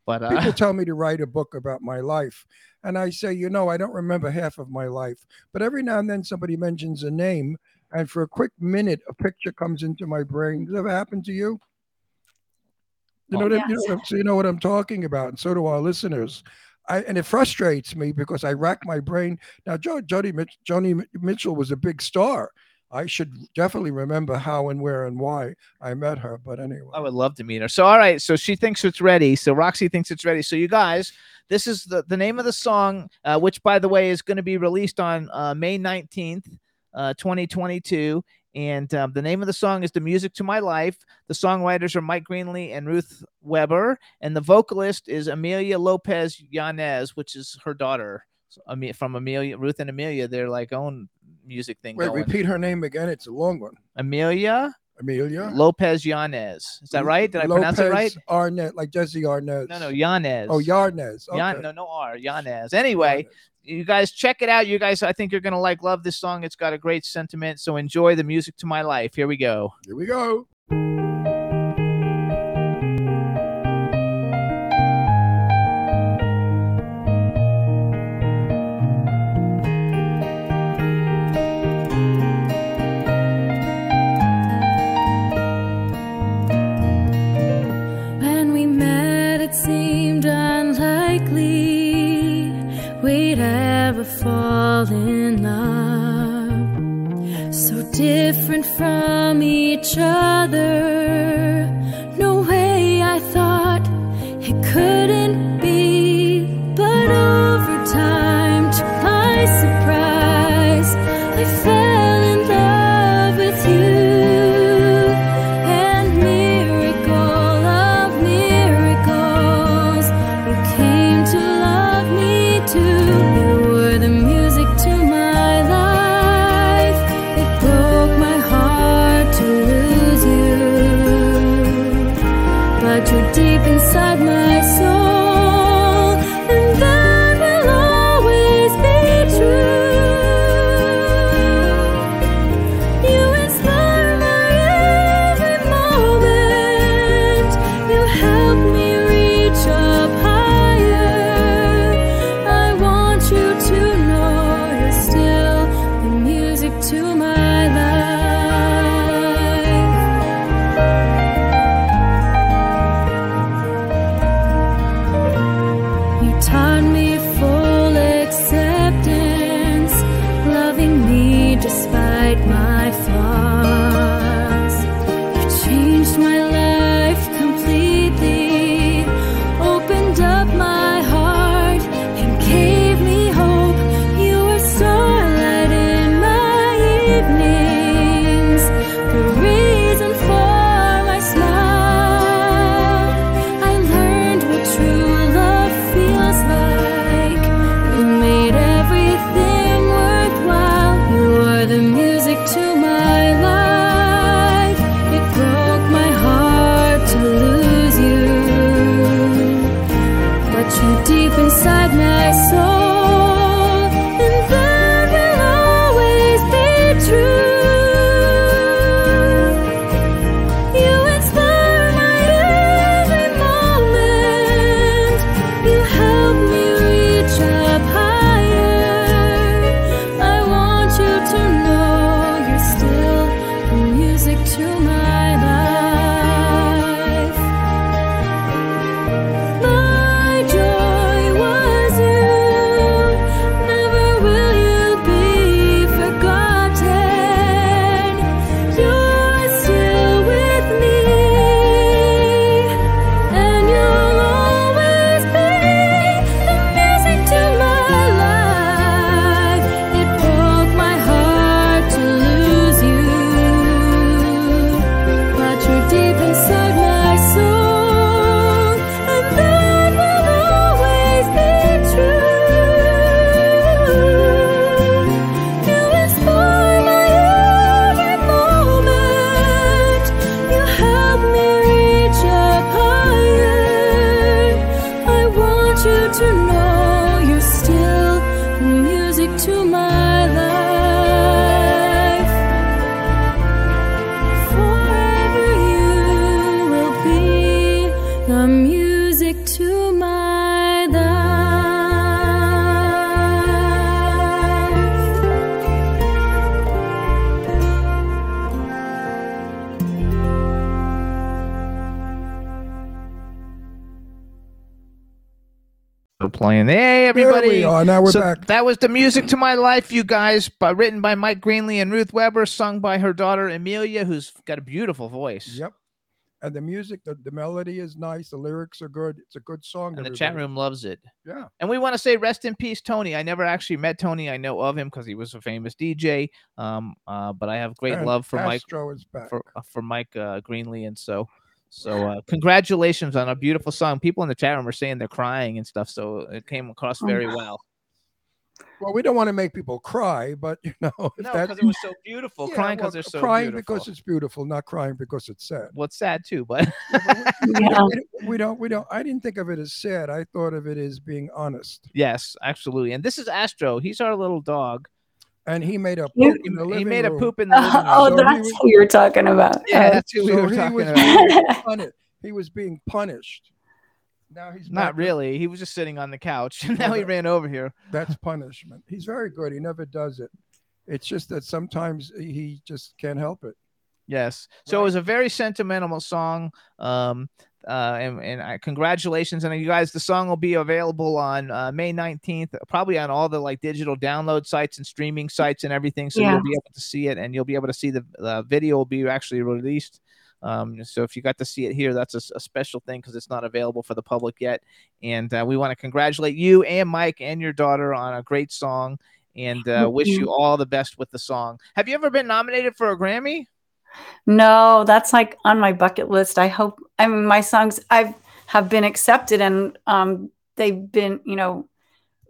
but uh, People tell [LAUGHS] me to write a book about my life, and I say, you know, I don't remember half of my life, but every now and then somebody mentions a name, and for a quick minute, a picture comes into my brain. Does that ever happen to you? You know, Well, what I- you know, Yes. so you know what I'm talking about, and so do our listeners. I, and it frustrates me because I rack my brain. Now, jo- Jody Mitch, Joni Mitchell was a big star. I should definitely remember how and where and why I met her. But anyway, I would love to meet her. So, all right. So she thinks it's ready. So Roxy thinks it's ready. So you guys, this is the, the name of the song, uh, which by the way is going to be released on uh, May 19th, uh, 2022. And um, the name of the song is The Music to My Life. The songwriters are Mike Greenlee and Ruth Weber. And the vocalist is Amelia Lopez Yanez, which is her daughter. So, mean, From Amelia, Ruth and Amelia, they're like own music thing. wait, going. repeat her name again. It's a long one. Amelia Amelia. Lopez Yanez. Is that right? Did I pronounce it right? Lopez Arnett, like Jesse Arnett. No, no, Yanez. Oh, Yarnez. Okay. Yan- no, no R. Yanez. Anyway, Yarnez. you guys check it out. You guys, I think you're gonna like love this song. It's got a great sentiment. So enjoy the music to my life. Here we go. Here we go. Everybody. Now we're So back. That was the music to my life, you guys, by, written by Mike Greenlee and Ruth Weber, sung by her daughter Amelia, who's got a beautiful voice. Yep. And the music, the, the melody is nice. The lyrics are good. It's a good song. And the chat room loves it. Yeah. And we want to say rest in peace, Tony. I never actually met Tony. I know of him because he was a famous DJ. Um, uh, but I have great And love for Mike Astro is back. for uh, for Mike uh, Greenlee, and so so uh, congratulations on a beautiful song. People in the chat room are saying they're crying and stuff, so it came across Oh. very well. Well, we don't want to make people cry, but you know, [LAUGHS] No, because it was so [LAUGHS] beautiful. Yeah, crying well, because they're so crying beautiful. because it's beautiful, not crying because it's sad. well, it's sad too, but [LAUGHS] We Yeah. don't- we don't- we don't. We don't. I didn't think of it as sad. I thought of it as being honest. yes, absolutely. And this is Astro. He's our little dog. And he made a You- poop in the He living made a poop in the living oh, room. Oh, So that's was- who you're talking about. yeah, Oh. that's who we so were talking was about. He was being punished. Now he's Not back to- really. He was just sitting on the couch, [LAUGHS] and now he ran over here. That's punishment. He's very good. He never does it. It's just that sometimes he just can't help it. Yes. So it was a very sentimental song. Um, uh, and, and I, congratulations. And you guys, the song will be available on uh, May 19th, probably on all the like digital download sites and streaming sites and everything. So Yeah. you'll be able to see it and you'll be able to see the uh, video will be actually released. Um, so if you got to see it here, that's a special thing because it's not available for the public yet. And uh, we want to congratulate you and Mike and your daughter on a great song and uh, wish you all the best with the song. Have you ever been nominated for a Grammy? No, that's like on my bucket list. I hope. I mean, my songs I've have been accepted and um, they've been, you know,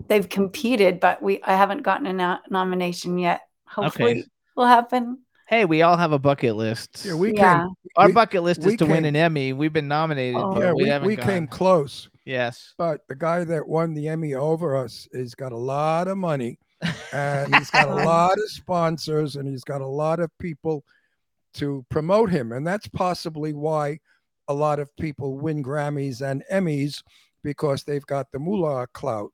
they've competed, but we I haven't gotten a no- nomination yet. Hopefully, Okay. will happen. Hey, we all have a bucket list. Yeah, we Yeah. came. Our we- bucket list is we to win an Emmy. We've been nominated, Oh. Yeah, we, we, we came close, Yes. but the guy that won the Emmy over us has got a lot of money, [LAUGHS] and he's got a lot of sponsors, and he's got a lot of people to promote him, and that's possibly why a lot of people win Grammys and Emmys because they've got the moolah clout.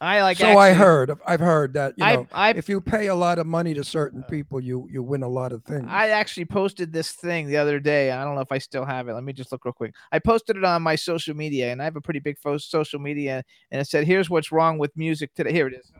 I like. It. So I heard, I've heard that you know, I I if you pay a lot of money to certain uh, people, you you win a lot of things. I actually posted this thing the other day. I don't know if I still have it. Let me just look real quick. I posted it on my social media, and I have a pretty big social media, and it said, "Here's what's wrong with music today." Here it is.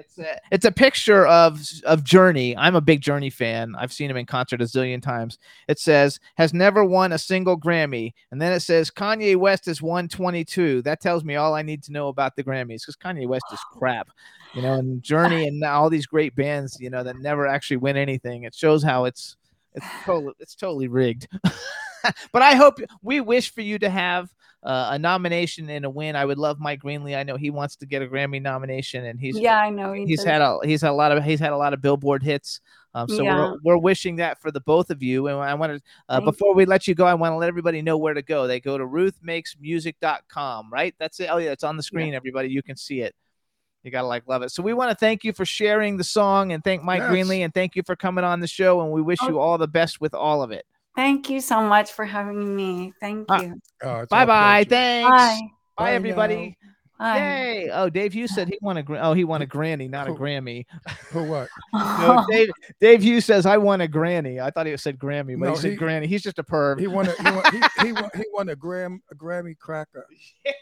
It's a, it's a picture of of Journey. I'm a big Journey fan. I've seen him in concert a zillion times. It says has never won a single Grammy, and then it says Kanye West has won 22. That tells me all I need to know about the Grammys because Kanye West is crap, you know. And Journey [LAUGHS] and all these great bands, you know, that never actually win anything. It shows how it's it's totally it's totally rigged. [LAUGHS] but I hope we wish for you to have uh, a nomination and a win. I would love Mike Greenlee. I know he wants to get a Grammy nomination, and he's yeah, I know. he he's does. had a he's had a lot of he's had a lot of Billboard hits. Um, so Yeah. we're, we're wishing that for the both of you. And I want to uh, Thank before we let you go, I want to let everybody know where to go. They go to ruthmakesmusic.com, right? That's it. Oh yeah, it's on the screen. Everybody, you can see it. You gotta like love it. So we want to thank you for sharing the song and thank Mike Yes. Greenlee and thank you for coming on the show. And we wish Oh. you all the best with all of it. Thank you so much for having me. Thank Ah, you. Oh, bye bye. Thanks. Bye. Bye, Bye everybody. Bye. Yay. Oh, Dave Hughes said he won a oh he won a granny, not a Grammy. For what? [LAUGHS] No, Dave Dave Hughes says I won a granny. I thought he said Grammy, but No, he said he- granny. He's just a perv. He won a he won, he, he won, he won a gram a Grammy cracker. [LAUGHS]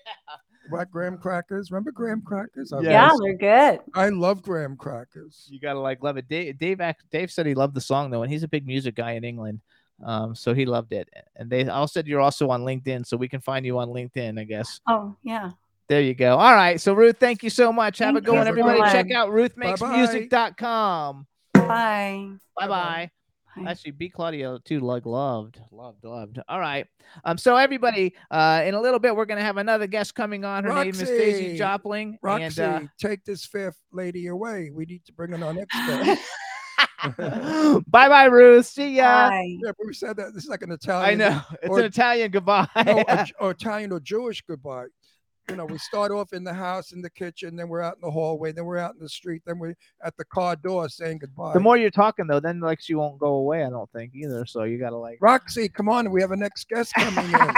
What graham crackers? Remember graham crackers? I, Yeah. yeah, Yes. they're good. I love graham crackers. You gotta like love it. Dave Dave, Dave said he loved the song though, and he's a big music guy in England. Um, so he loved it. And they all said you're also on LinkedIn, so we can find you on LinkedIn, I guess. Oh, yeah. There you go. All right. So Ruth, thank you so much. Have a good one, everybody. much. Check out ruthmakesmusic.com. Bye. Bye bye. Bye. Actually, B Claudio too, like loved, loved, loved. All right. Um. So everybody, uh, in a little bit, we're gonna have another guest coming on. Her name is Daisy Roxy. Jopling. Roxy, And, uh, take this fifth lady away. We need to bring in our next guest. [LAUGHS] [LAUGHS] bye bye, Ruth. See ya. Bye. yeah, but we said that this is like an Italian. I know it's or- an Italian goodbye. no, a, [LAUGHS] or Italian or Jewish goodbye. You know, we start off in the house, in the kitchen, then we're out in the hallway, then we're out in the street, then we're at the car door saying goodbye. the more you're talking though, then like she won't go away. I don't think either. So you gotta like. Roxy, come on, we have a next guest coming in.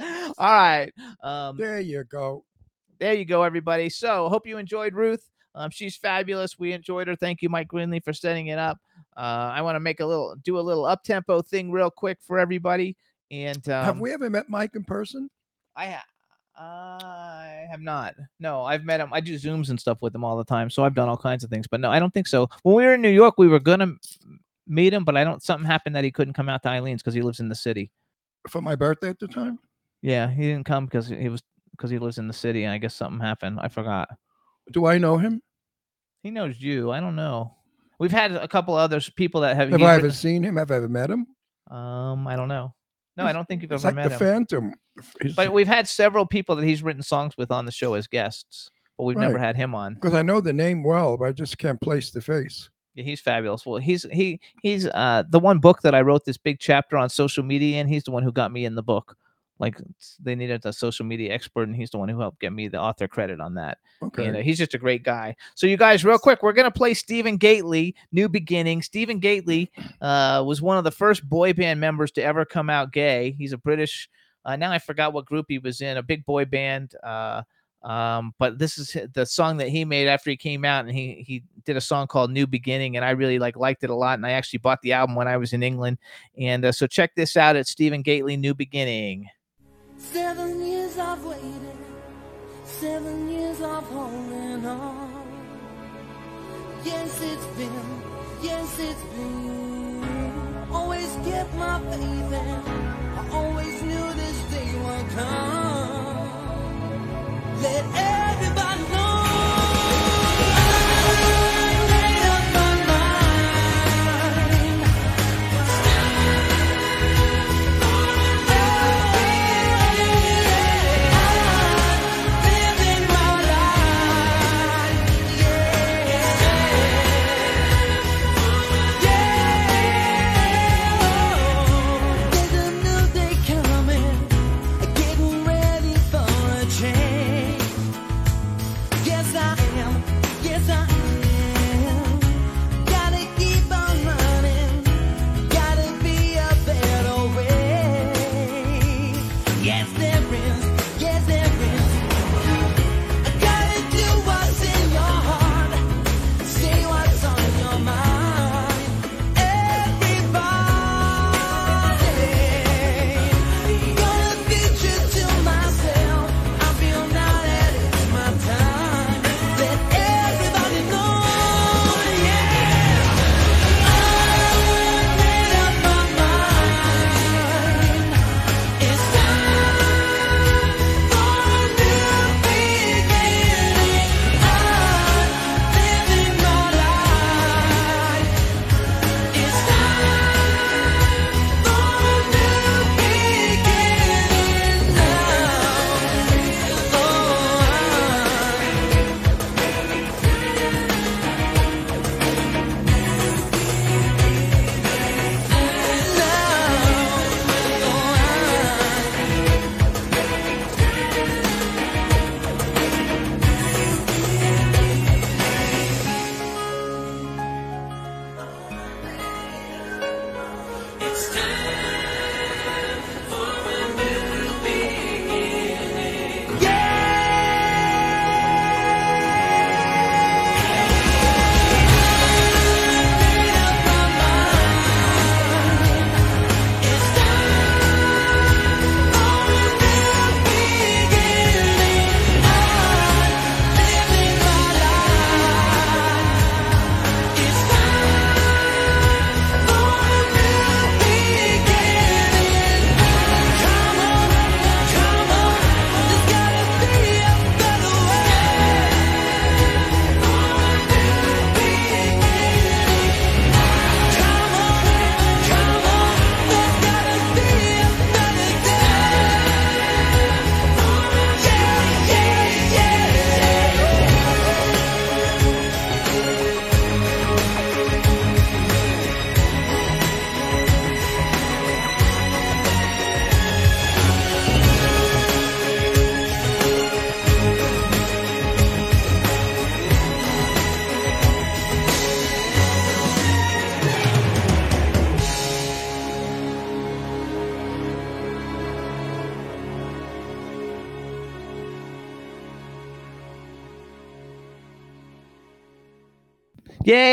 [LAUGHS] All right. Um, there you go. there you go, everybody. So hope you enjoyed Ruth. Um, she's fabulous. We enjoyed her. Thank you, Mike Greenlee, for setting it up. Uh, I want to make a little, do a little up tempo thing real quick for everybody. And um, have we ever met Mike in person? I ha- I have not. No, I've met him. I do Zooms and stuff with him all the time, so I've done all kinds of things. But no, I don't think so. When we were in New York, we were gonna meet him, but I don't. Something happened that he couldn't come out to Eileen's because he lives in the city. For my birthday at the time? Yeah, he didn't come because he was because he lives in the city, and I guess something happened. I forgot. Do I know him? He knows you. I don't know. We've had a couple other people that have. Have I ever seen him? Have I ever met him? Um, I don't know. No, I don't think you've It's ever like met the him. Phantom. He's- But we've had several people that he's written songs with on the show as guests, but we've never Right. had him on. because I know the name well, but I just can't place the face. Yeah, he's fabulous. Well, he's he he's uh the one book that I wrote this big chapter on social media, and he's the one who got me in the book. Like they needed a social media expert, and he's the one who helped get me the author credit on that. Okay. Uh, he's just a great guy. So you guys, real quick, we're gonna play Stephen Gately, New Beginning. Stephen Gately uh, was one of the first boy band members to ever come out gay. He's a British. Uh, now I forgot what group he was in, a big boy band. Uh, um, but this is the song that he made after he came out, and he he did a song called New Beginning, and I really like liked it a lot. And I actually bought the album when I was in England. And uh, so check this out at Stephen Gately, New Beginning. Seven years I've waited, seven years I've holding on. Yes, it's been, yes, it's been. Always kept my faith, and I always knew this day would come. Let everybody know.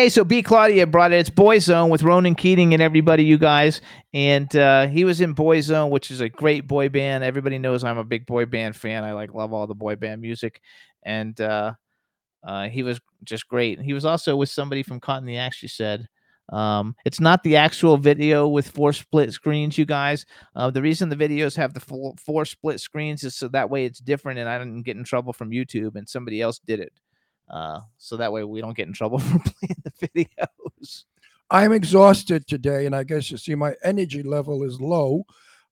Yay! So B Claudia brought it. It's Boyzone with Ronan Keating and everybody, you guys. And uh, he was in Boyzone, which is a great boy band. Everybody knows I'm a big boy band fan. I like love all the boy band music, and uh, uh, he was just great. He was also with somebody from Caught in the Act. She said. Um, it's not the actual video with four split screens, you guys. Uh, the reason the videos have the four split screens is so that way it's different, and I didn't get in trouble from YouTube, and somebody else did it. Uh, so that way we don't get in trouble [LAUGHS] for playing the videos. I'm exhausted today, and I guess you see my energy level is low.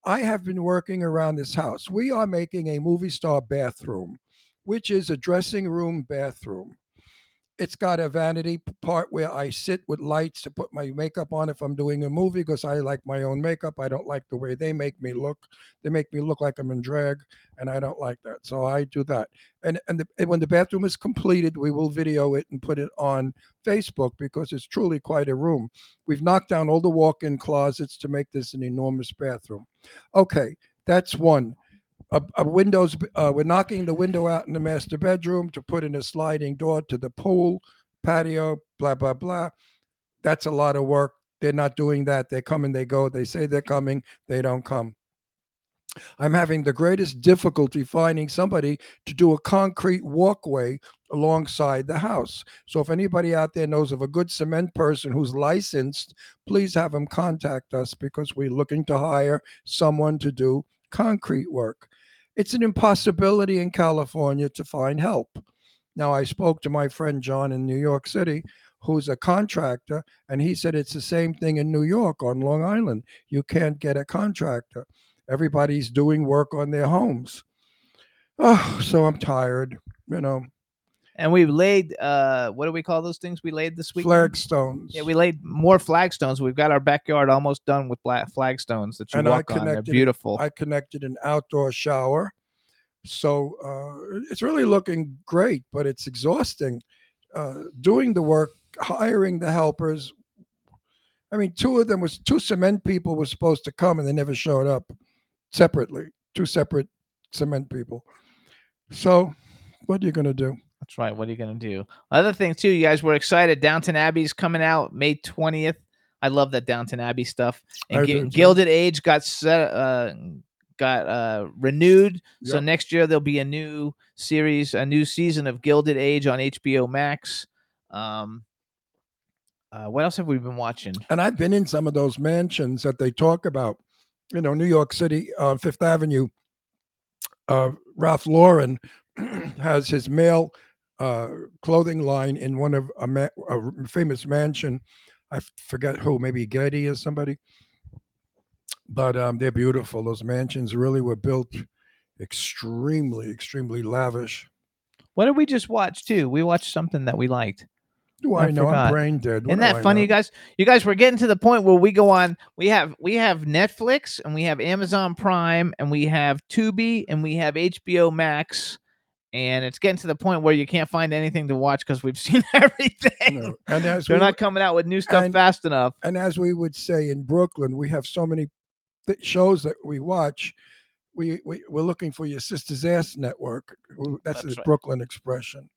I have been working around this house. We are making a movie star bathroom, which is a dressing room bathroom. It's got a vanity part where I sit with lights to put my makeup on if I'm doing a movie because I like my own makeup. I don't like the way they make me look. They make me look like I'm in drag, and I don't like that. So I do that. And and, the, and when the bathroom is completed, we will video it and put it on Facebook because it's truly quite a room. We've knocked down all the walk-in closets to make this an enormous bathroom. Okay, that's one. A, a windows. Uh, we're knocking the window out in the master bedroom to put in a sliding door to the pool, patio. Blah blah blah. That's a lot of work. They're not doing that. They come and they go. They say they're coming. They don't come. I'm having the greatest difficulty finding somebody to do a concrete walkway alongside the house. So if anybody out there knows of a good cement person who's licensed, please have them contact us because we're looking to hire someone to do concrete work. It's an impossibility in California to find help. Now, I spoke to my friend John in New York City, who's a contractor, and he said it's the same thing in New York on Long Island. You can't get a contractor. Everybody's doing work on their homes. Oh, [SIGHS] so I'm tired, you know. And we laid uh what do we call those things we laid this week? Flagstones. Yeah, we laid more flagstones. We've got our backyard almost done with black flagstones that you And I walk on. They're connected beautiful. I connected an outdoor shower. So uh, it's really looking great, but it's exhausting. Uh, doing the work, hiring the helpers. I mean, two of them was two cement people were supposed to come and they never showed up separately. Two separate cement people. So what are you going to do? That's right. What are you gonna do? Other thing too, you guys were excited. Downton Abbey's coming out May twentieth. I love that Downton Abbey stuff. And I Gi- do too. Gilded Age got set, uh, got uh, renewed. So next year there'll be a new series, a new season of Gilded Age on HBO Max. Um, uh, what else have we been watching? And I've been in some of those mansions that they talk about. You know, New York City, uh, Fifth Avenue. Uh, Ralph Lauren [CLEARS THROAT] has his male uh, clothing line in one of a, ma- a famous mansion. I forget who, maybe Getty or somebody. But um, they're beautiful. Those mansions really were built extremely, extremely lavish. What did we just watch too? We watched something that we liked. Do I I, know? forgot. I'm brain dead. What Isn't that funny, you guys? You guys, we're getting to the point where we go on. We have we have Netflix and we have Amazon Prime and we have Tubi and we have HBO Max, and it's getting to the point where you can't find anything to watch because we've [LAUGHS] seen everything. No. And as They're we not coming out with new stuff and- fast enough. and as we would say in Brooklyn, we have so many th- shows that we watch. We, we we're looking for your sister's ass network. That's, That's a right. Brooklyn expression.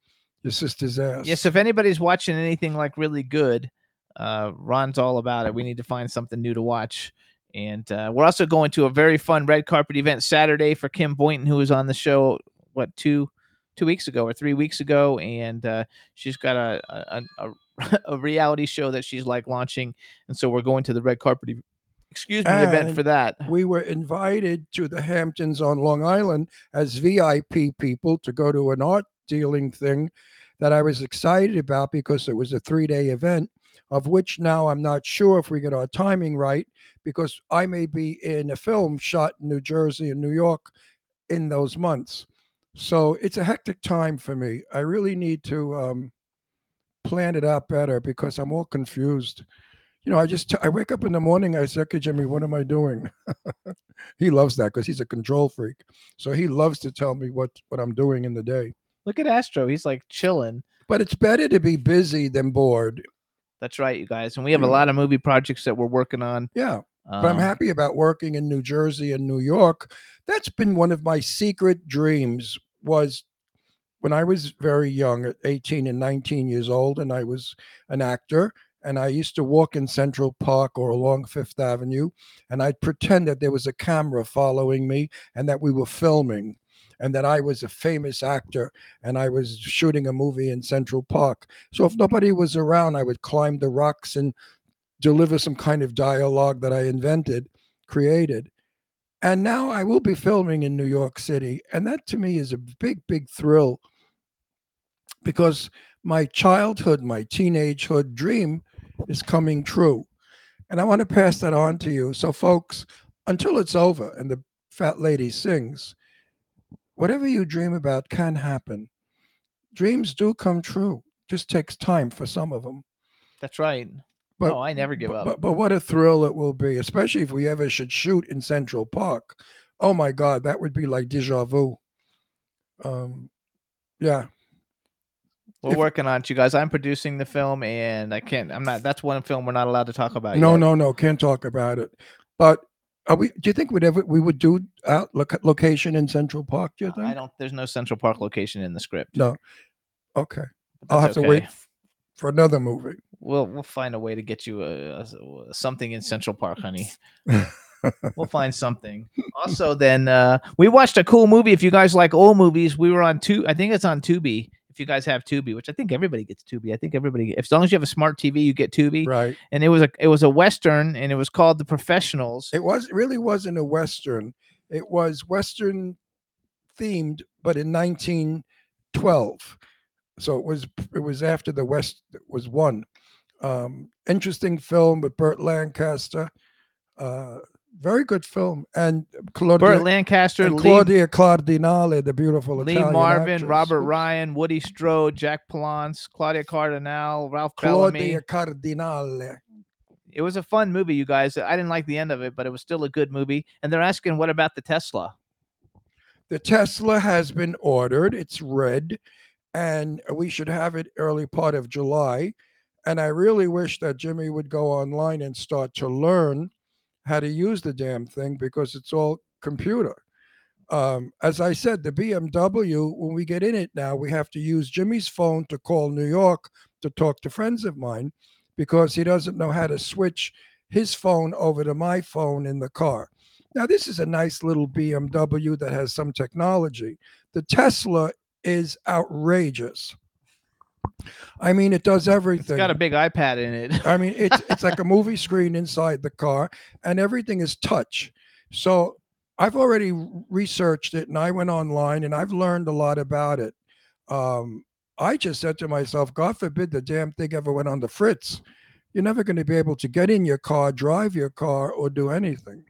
Your sister's ass. Yes, if anybody's watching anything like really good, uh, Ron's all about it. We need to find something new to watch. And uh, we're also going to a very fun red carpet event Saturday for Kim Boynton, who was on the show what two two weeks ago or three weeks ago, and uh, she's got a a, a [LAUGHS] a reality show that she's like launching, and so we're going to the red carpet. Excuse me, event for that. we were invited to the Hamptons on Long Island as VIP people to go to an art dealing thing that I was excited about because it was a three day event, of which now I'm not sure if we get our timing right because I may be in a film shot in New Jersey and New York in those months. So it's a hectic time for me. I really need to um, plan it out better because I'm all confused. You know, I just I wake up in the morning. I say, "Okay, Jimmy, what am I doing?" [LAUGHS] he loves that because he's a control freak. So he loves to tell me what what I'm doing in the day. Look at Astro; he's like chilling. But it's better to be busy than bored. That's right, you guys. And we have a lot of movie projects that we're working on. Yeah. But I'm Um, happy about working in New Jersey and New York. That's been one of my secret dreams was when I was very young, at 18 and 19 years old, and I was an actor, and I used to walk in Central Park or along Fifth Avenue, and I'd pretend that there was a camera following me and that we were filming, and that I was a famous actor and I was shooting a movie in Central Park. So if nobody was around, I would climb the rocks and deliver some kind of dialogue that I invented, created. And now I will be filming in New York City. And that to me is a big, big thrill because my childhood, my teenagehood dream is coming true. And I want to pass that on to you. So, folks, until it's over and the fat lady sings, whatever you dream about can happen. Dreams do come true. Just takes time for some of them. That's right. But oh, I never give up. But, but what a thrill it will be, especially if we ever should shoot in Central Park. Oh my God, that would be like deja vu. Um, yeah, We're if- working on it, you guys. I'm producing the film, and I can't. I'm not. That's one film we're not allowed to talk about. no, yet. no, no, can't talk about it. But are we? Do you think we'd ever we would do out loc- location in Central Park? Do you think? I don't. There's no Central Park location in the script. No. Okay, but I'll have that's to wait okay. For another movie. We'll we'll find a way to get you a, a- something in Central Park, honey. [LAUGHS] we'll find something. Also, then uh, we watched a cool movie. If you guys like old movies, we were on two. I think it's on Tubi. If you guys have Tubi, which I think everybody gets Tubi. I think everybody, as long as you have a smart TV, you get Tubi. right. And it was a it was a western, and it was called The Professionals. It was it really wasn't a western. It was western themed, but in 1912. So it was it was after the West was won. Um, interesting film with Burt Lancaster. Uh, very good film, and Claudia, Burt Lancaster, and Lee, Claudia Cardinale, the beautiful Lee Italian Marvin, actress. Robert Ryan, Woody Strode, Jack Palance, Claudia Cardinale, Ralph Bellamy. Claudia Cardinale. It was a fun movie, you guys. I didn't like the end of it, but it was still a good movie. And they're asking, what about the Tesla? The Tesla has been ordered. It's red, and we should have it early part of July. And I really wish that Jimmy would go online and start to learn how to use the damn thing because it's all computer. Um, as I said, the BMW, when we get in it now, we have to use Jimmy's phone to call New York to talk to friends of mine because he doesn't know how to switch his phone over to my phone in the car. Now, this is a nice little BMW that has some technology. The Tesla is outrageous. I mean, it does It's everything. got a big iPad in it. I mean, it's [LAUGHS] it's like a movie screen inside the car, and everything is touch. So I've already researched it, and I went online, and I've learned a lot about it. Um, I just said to myself, God forbid the damn thing ever went on the fritz. You're never going to be able to get in your car, drive your car, or do anything.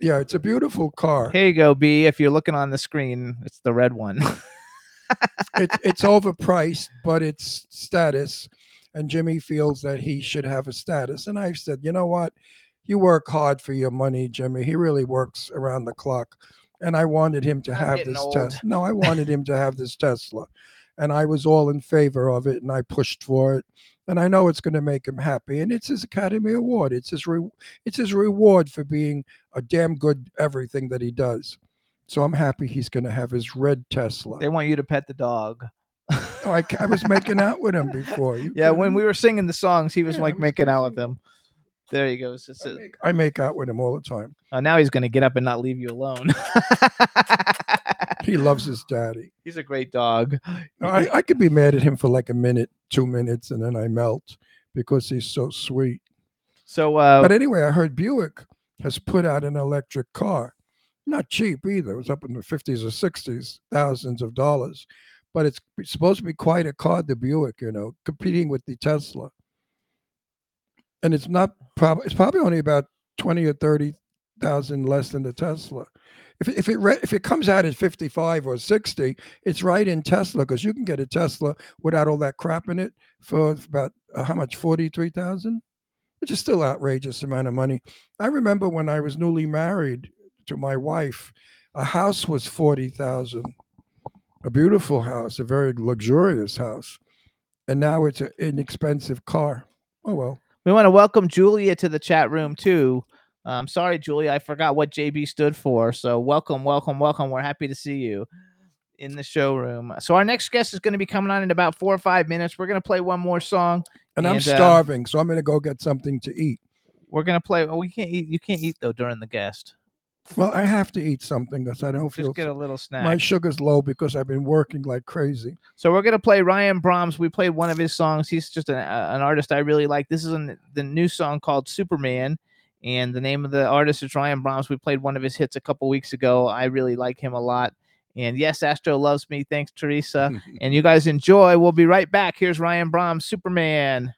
Yeah, it's a beautiful car. Here you go, B. If you're looking on the screen, it's the red one. [LAUGHS] it's it's overpriced, but it's status. And Jimmy feels that he should have a status. And I've said, you know what? You work hard for your money, Jimmy. He really works around the clock. And I wanted him to I'm have this. Tesla. No, I wanted him to have this Tesla. And I was all in favor of it and I pushed for it. And I know it's going to make him happy. And it's his Academy Award. It's his re- it's his reward for being a damn good everything that he does. So I'm happy he's going to have his red Tesla. they want you to pet the dog. Oh, I, I was making out with him [LAUGHS] before. You Yeah, when we were singing the songs, he was Yeah, like was making out with them. There he goes. I make, I make out with him all the time. oh, now he's gonna get up and not leave you alone. He loves his daddy. [LAUGHS] he's a great dog. No, I, [LAUGHS] I could be mad at him for like a minute, two minutes, and then I melt because he's so sweet. So uh, But anyway, I heard Buick has put out an electric car. Not cheap either. It was up in the 50s or 60s, thousands of dollars. But it's supposed to be quite a car, the Buick, you know, competing with the Tesla. And it's not probably it's probably only about 20 or 30,000 less than the Tesla. If, if it re- if it comes out at 55 or 60, it's right in Tesla because you can get a Tesla without all that crap in it for about uh, how much 43,000, which is still outrageous amount of money. I remember when I was newly married to my wife, a house was 40,000. A beautiful house, a very luxurious house. And now it's an inexpensive car. Oh well. We want to welcome Julia to the chat room too. I'm sorry, Julia, I forgot what JB stood for. So welcome, welcome, welcome. We're happy to see you. in the showroom. So our next guest is going to be coming on in about four or five minutes. We're going to play one more song. And I'm And, uh, starving, so I'm going to go get something to eat. We're going to play. Oh, we can't eat. You can't eat though during the guest. Well, I have to eat something because I don't feel Just get a little snack. my sugar's low because I've been working like crazy. So we're gonna play Ryan Brahms. We played one of his songs. He's just an, uh, an artist I really like. This is an, the new song called Superman, and the name of the artist is Ryan Brahms. We played one of his hits a couple weeks ago. I really like him a lot. And yes, Astro loves me. Thanks, Teresa. [LAUGHS] and you guys enjoy. We'll be right back. Here's Ryan Brahms, Superman.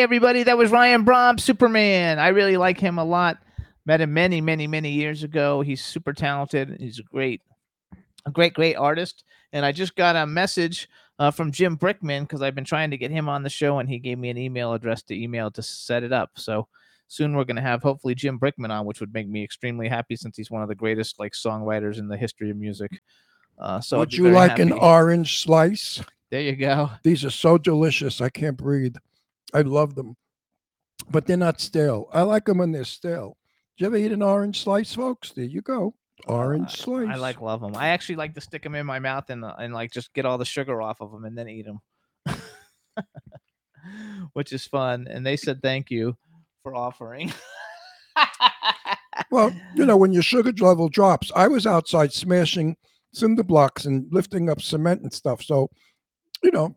Everybody. That was Ryan Brom, Superman. I really like him a lot. Met him many, many, many years ago. He's super talented. He's a great, a great, great artist. And I just got a message uh, from Jim Brickman because I've been trying to get him on the show, and he gave me an email address to email to set it up. So soon we're going to have hopefully Jim Brickman on, which would make me extremely happy since he's one of the greatest like songwriters in the history of music. Uh, so I'd you like an orange slice? There you go. These are so delicious. I can't breathe. I love them, but they're not stale. I like them when they're stale. Did you ever eat an orange slice, folks? There you go. Orange slice. I like love them. I actually like to stick them in my mouth and uh, and like just get all the sugar off of them and then eat them, [LAUGHS] which is fun. And they said thank you for offering. Well, you know, when your sugar level drops, I was outside smashing cinder blocks and lifting up cement and stuff. So, you know,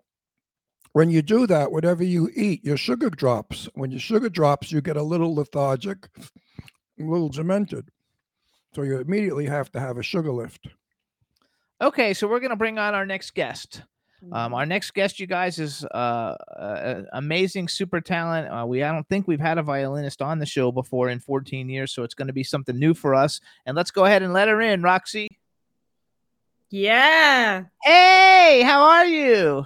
when you do that, whatever you eat, your sugar drops. When your sugar drops, you get a little lethargic, a little demented. So you immediately have to have a sugar lift. Okay, so we're gonna bring on our next guest. Um, our next guest, you guys, is uh, uh, amazing, super talent. Uh, we I don't think we've had a violinist on the show before in 14 years, so it's going to be something new for us. And let's go ahead and let her in, Roxy. Yeah, Hey, how are you?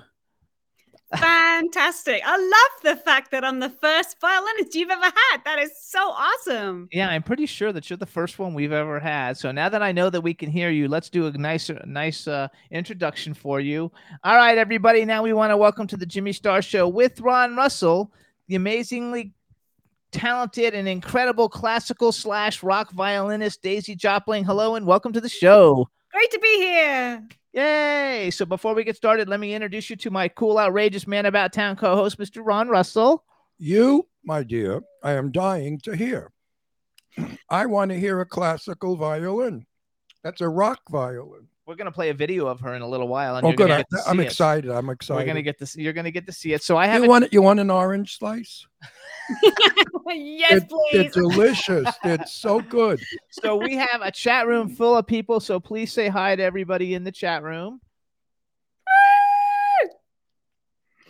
Fantastic. I love the fact that I'm the first violinist you've ever had. That is so awesome. Yeah, I'm pretty sure that you're the first one we've ever had. So now that I know that we can hear you, let's do a nice, nice uh, introduction for you. All right, everybody. Now we want to welcome to the Jimmy Star Show with Ron Russell, the amazingly talented and incredible classical slash rock violinist Daisy Jopling. Hello and welcome to the show. Great to be here. Yay! So before we get started, let me introduce you to my cool, outrageous man about town co-host, Mr. Ron Russell. You, my dear, I am dying to hear. [CLEARS THROAT] I want to hear a classical violin. That's a rock violin. We're gonna play a video of her in a little while, and Oh, good. I, I'm it. excited. I'm excited. We're gonna get this. You're gonna get to see it. So I have you want you want an orange slice? yes, It- They're [LAUGHS] delicious. They're so good. so we have a chat room full of people. So please say hi to everybody in the chat room.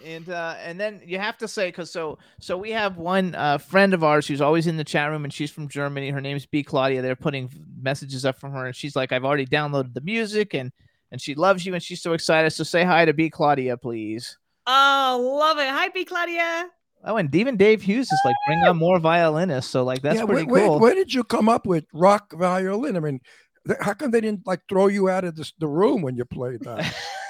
And uh, and then you have to say because so so we have one uh, friend of ours who's always in the chat room and she's from Germany. Her name's B Claudia. They're putting messages up from her and she's like, I've already downloaded the music and and she loves you and she's so excited. So say hi to B Claudia, please. Oh, love it. Hi, B. Claudia. Oh, and even Dave Hughes is like, bring on more violinists. So like that's yeah, pretty where, cool. Where, where did you come up with rock violin? I mean, th- how come they didn't like throw you out of this, the room when you played that? [LAUGHS]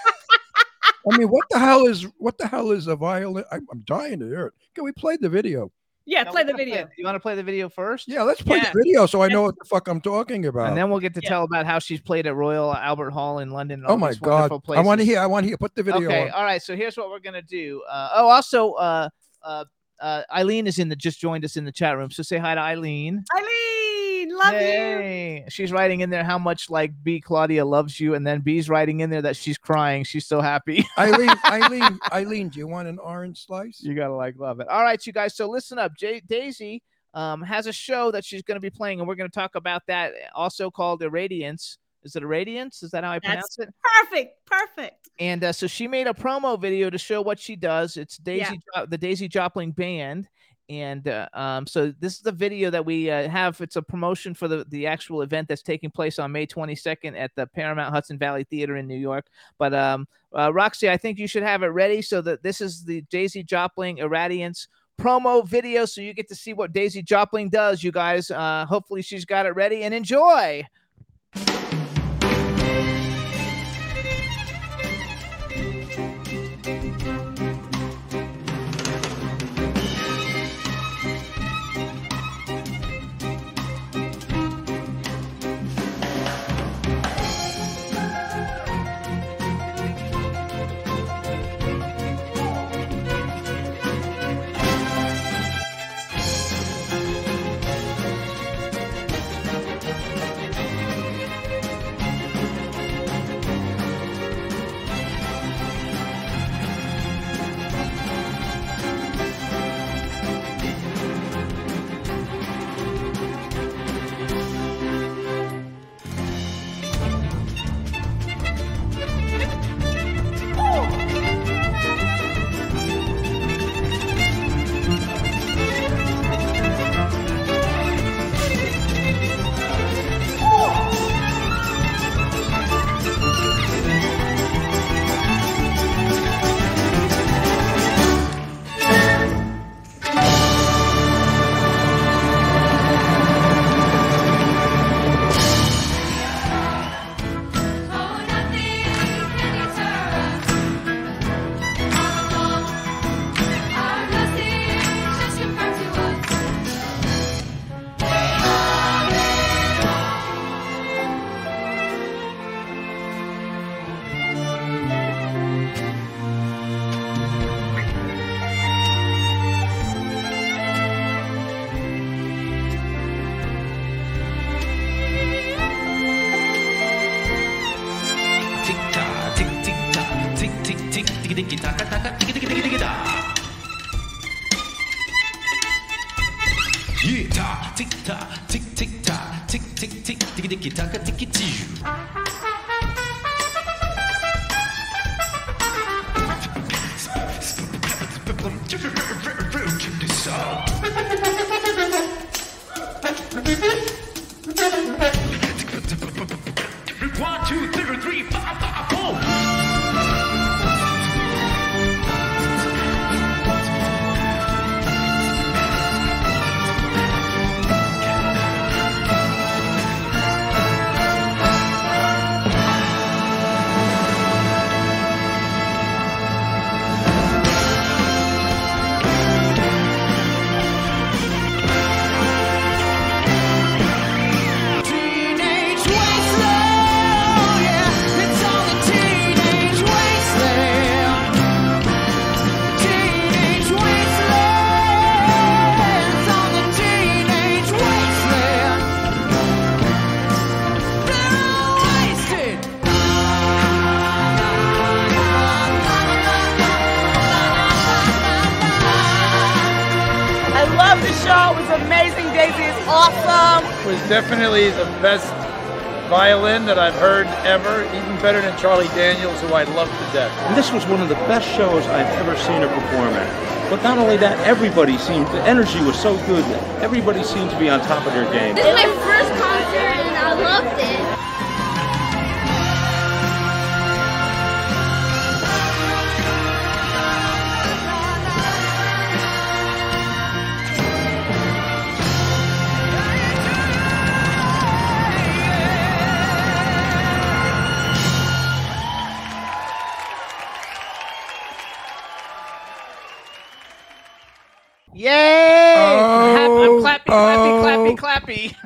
I mean, what the hell is what the hell is a violin? I, I'm dying to hear it. Can we play the video? Yeah, No, play the gonna video. You want to play the video first? Yeah, let's play Yeah. the video so I know what the fuck I'm talking about. And then we'll get to Yeah. tell about how she's played at Royal Albert Hall in London. oh my god, wonderful I want to hear. I want to hear. Put the video Okay, on. all right. So here's what we're gonna do. Uh, oh, also, uh, uh, uh, Eileen is in the just joined us in the chat room. So say hi to Eileen. Eileen, love you. She's writing in there how much like B Claudia loves you, and then B's writing in there that she's crying. She's so happy. [LAUGHS] Eileen, Eileen, Eileen, do you want an orange slice? you gotta like love it. All right, you guys. So listen up. J- Daisy um, has a show that she's gonna be playing, and we're gonna talk about that. Also called Irradiance. Is it Irradiance? Is that how I pronounce That's it? perfect. Perfect. And uh, so she made a promo video to show what she does. It's Daisy, Jo- the Daisy Jopling Band. And uh, um, so this is the video that we uh, have. It's a promotion for the, the actual event that's taking place on May 22nd at the Paramount Hudson Valley Theater in New York. But um, uh, Roxy, I think you should have it ready so that this is the Daisy Jopling Irradiance promo video. So you get to see what Daisy Jopling does, you guys. Uh, hopefully she's got it ready and enjoy. Definitely the best violin that I've heard ever, even better than Charlie Daniels, who I love to death. This was one of the best shows I've ever seen her perform at. But not only that, everybody seemed, the energy was so good. Everybody seemed to be on top of their game. This is my first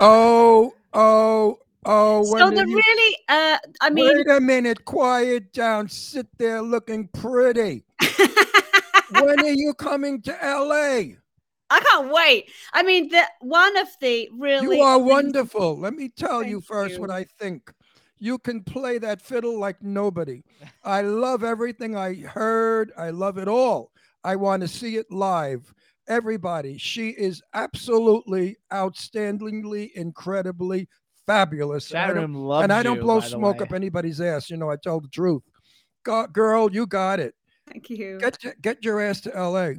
Oh, oh, oh. So the you- really, uh, I mean, Wait a minute, quiet down. Sit there looking pretty. when are you coming to LA? I can't wait. I mean, the one of the really You are wonderful. Let me tell you Thank first what. I think. You can play that fiddle like nobody. I love everything I heard. I love it all. I want to see it live. Everybody, she is absolutely outstandingly, incredibly fabulous. And I don't- loves and I don't you, blow smoke up anybody's ass. You know, I tell the truth. Go, girl, you got it. Thank you. Get your- get your ass to LA.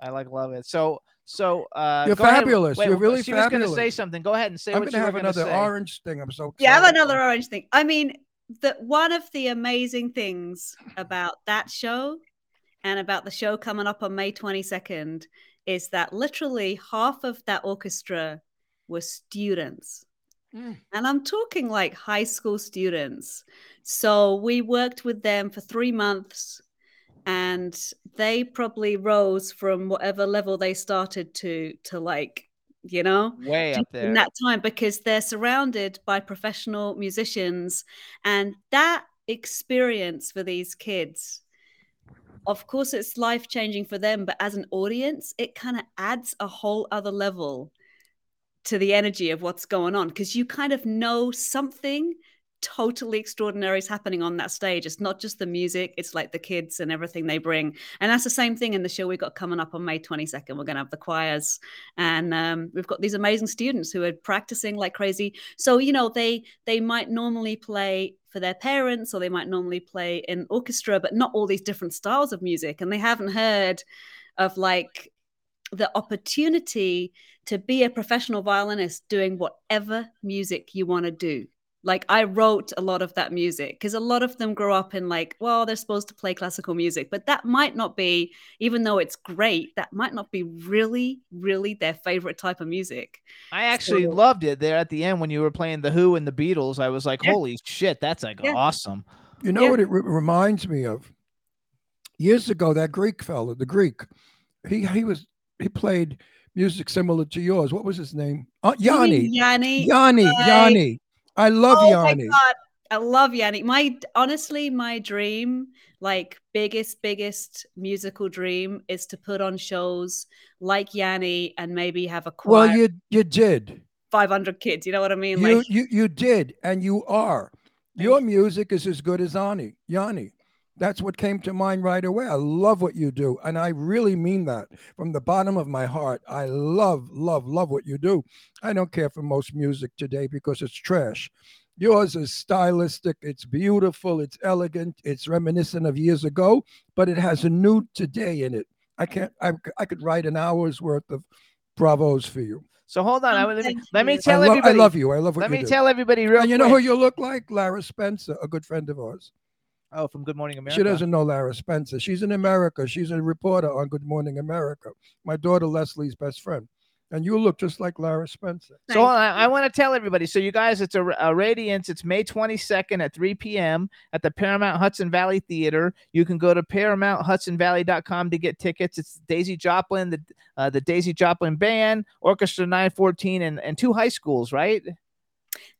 I like love it. So so uh You're go ahead. fabulous. Wait, You're really she was gonna say something. Go ahead and say I'm gonna have another say. orange thing. I'm so Yeah, I have another orange thing. I mean, the one of the amazing things about that show and about the show coming up on May 22nd is that literally half of that orchestra were students. Mm. And I'm talking like high school students. So we worked with them for three months and they probably rose from whatever level they started to to like, you know, Way up there. in that time because they're surrounded by professional musicians and that experience for these kids of course it's life changing for them but as an audience it kind of adds a whole other level to the energy of what's going on because you kind of know something totally extraordinary is happening on that stage. It's not just the music, it's like the kids and everything they bring. And that's the same thing in the show we got coming up on May 22nd. We're going to have the choirs and um, we've got these amazing students who are practicing like crazy. So, you know, they they might normally play for their parents or they might normally play in orchestra, but not all these different styles of music. And they haven't heard of like the opportunity to be a professional violinist doing whatever music you want to do. Like I wrote a lot of that music because a lot of them grow up in like, well, they're supposed to play classical music, but that might not be, even though it's great, that might not be really, really their favorite type of music. I actually So- loved it there at the end when you were playing the Who and the Beatles. I was like, Yeah. holy shit, that's like Yeah. awesome. You know what it re- reminds me of? Years ago, that Greek fella, the Greek, he he was he played music similar to yours. What was his name? Uh, You Yanni. Yanni. Yanni. Yanni. I love oh Yanni. My God. I love Yanni. My honestly, my dream, like biggest, biggest musical dream, is to put on shows like Yanni and maybe have a choir. Well, you you did. 500 kids. You know what I mean? You like, you you did, and you are. Your music is as good as Ani. Yanni. That's what came to mind right away. I love what you do, and I really mean that from the bottom of my heart. I love, love, love what you do. I don't care for most music today because it's trash. Yours is stylistic, it's beautiful, it's elegant, it's reminiscent of years ago, but it has a new today in it. I can't. I, I could write an hour's worth of bravos for you. So hold on. I, Oh, let, me, let me tell I, lo- I everybody. love you. I love what you Let me do. tell everybody real And you know who you look like? Lara Spencer, a good friend of ours. Oh, from Good Morning America. She doesn't know Lara Spencer. She's in America. She's a reporter on Good Morning America. My daughter Leslie's best friend. And you look just like Lara Spencer. So I, I want to tell everybody. So you guys, it's a, a Radiance. It's May 22nd at 3 p.m. at the Paramount Hudson Valley Theater. You can go to ParamountHudsonValley.com to get tickets. It's Daisy Jopling, the uh, the Daisy Jopling Band, Orchestra 914, and and two high schools, right?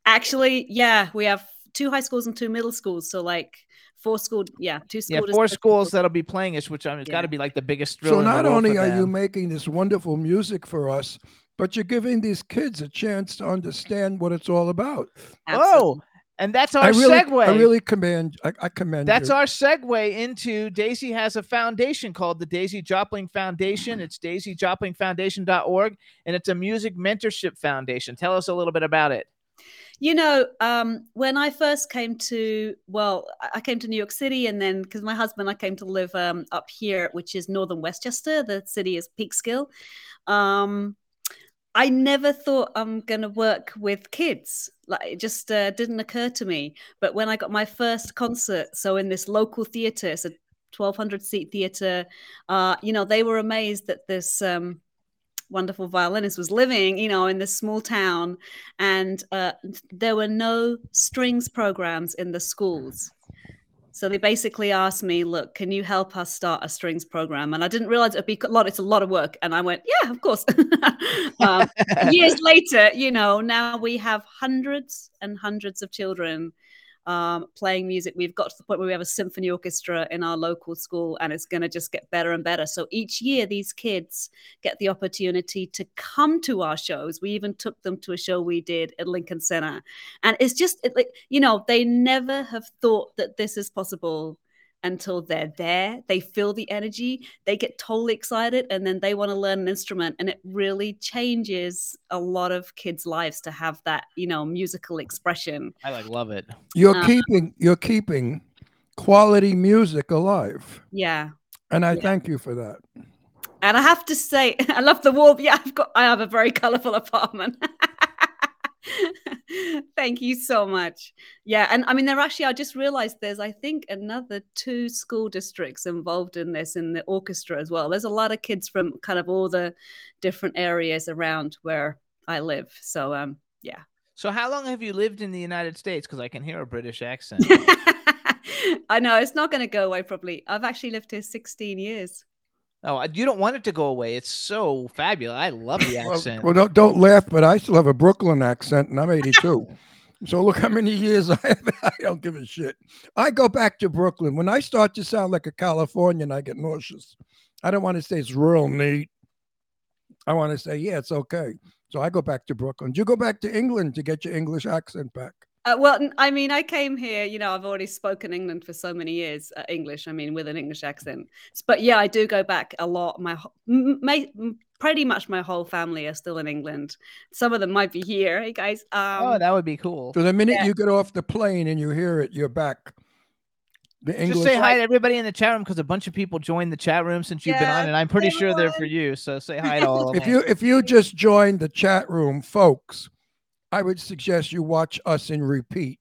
Actually, yeah, we have two high schools and two middle schools. So like four school, yeah, two Yeah, schools. four schools that'll be playing us, which I mean, it's got to be like the biggest thrill. So not only for are you making this wonderful music for us, but you're giving these kids a chance to understand what it's all about. oh, and that's our I really, segue. I really commend. I, I commend. That's you. our segue into Daisy has a foundation called the Daisy Jopling Foundation. It's daisyjoplingfoundation.org and it's a music mentorship foundation. Tell us a little bit about it. You know, um, when I first came to, well, I- came to New York City, and then because my husband, I came to live um, up here, which is northern Westchester. The city is Peekskill. Um, I never thought I'm gonna work with kids. Like it just uh, didn't occur to me. But when I got my first concert, so in this local theater, it's a 1,200 seat theater. Uh, you know, they were amazed that this. Um, wonderful violinist was living, you know, in this small town, and uh, there were no strings programs in the schools. So they basically asked me, "Look, can you help us start a strings program?" And I didn't realize it'd be a lot. It's a lot of work, and I went, "Yeah, of course." [LAUGHS] um, years [LAUGHS] later, you know, now we have hundreds and hundreds of children um, playing music. We've got to the point where we have a symphony orchestra in our local school, and it's going to just get better and better. So each year, these kids get the opportunity to come to our shows. We even took them to a show we did at Lincoln Center, and it's just it, like you know they never have thought that this is possible until they're there. They feel the energy, they get totally excited, and then they want to learn an instrument. And it really changes a lot of kids' lives to have that, you know, musical expression. I like love it. You're Uh, keeping. You're keeping quality music alive, Yeah. and I thank you for that. And I have to say, [LAUGHS] I love the wall. Yeah, I've got I have a very colorful apartment. [LAUGHS] [LAUGHS] Thank you so much. Yeah, and I mean, there actually, I just realized there's, I think, another two school districts involved in this in the orchestra as well. There's a lot of kids from kind of all the different areas around where I live. So, um, yeah. So how long have you lived in the United States? Because I can hear a British accent. [LAUGHS] I know it's not going to go away probably. I've actually lived here 16 years. Oh, you don't want it to go away. It's so fabulous. I love the Well, accent. well, don't, don't laugh, but I still have a Brooklyn accent, and I'm 82. [LAUGHS] so look how many years I have. [LAUGHS] I don't give a shit. I go back to Brooklyn when I start to sound like a Californian. I get nauseous. I don't want to say it's real neat. I want to say yeah, it's okay. So I go back to Brooklyn. Do you go back to England to get your English accent back? Uh, well, I mean, I came here, you know, I've already spoken England for so many years, uh, English, I mean, with an English accent. But yeah, I do go back a lot. My, wh- m- ma- m- pretty much my whole family are still in England. Some of them might be here. Hey, guys. Um, oh, that would be cool. So the minute Yeah. you get off the plane and you hear it, you're back. The English. Just say hi to everybody in the chat room because a bunch of people joined the chat room since you've been on, and I'm pretty say sure they're for you. So say hi to [LAUGHS] all of if them. you if you just joined the chat room, folks, I would suggest you watch us in repeat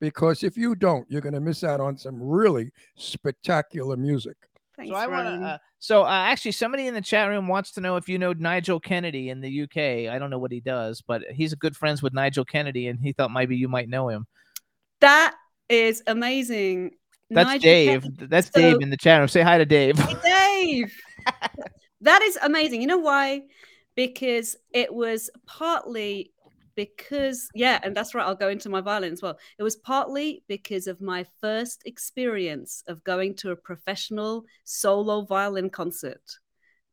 because if you don't, you're going to miss out on some really spectacular music. Thanks, So I want to. Uh, so uh, actually, somebody in the chat room wants to know if you know Nigel Kennedy in the UK. I don't know what he does, but he's good friends with Nigel Kennedy, and he thought maybe you might know him. That is amazing. That's Nigel Dave. Kennedy- That's so- Dave in the chat room. Say hi to Dave. Dave. [LAUGHS] that is amazing. You know why? Because it was partly because yeah, and that's right. I'll go into my violin as well. It was partly because of my first experience of going to a professional solo violin concert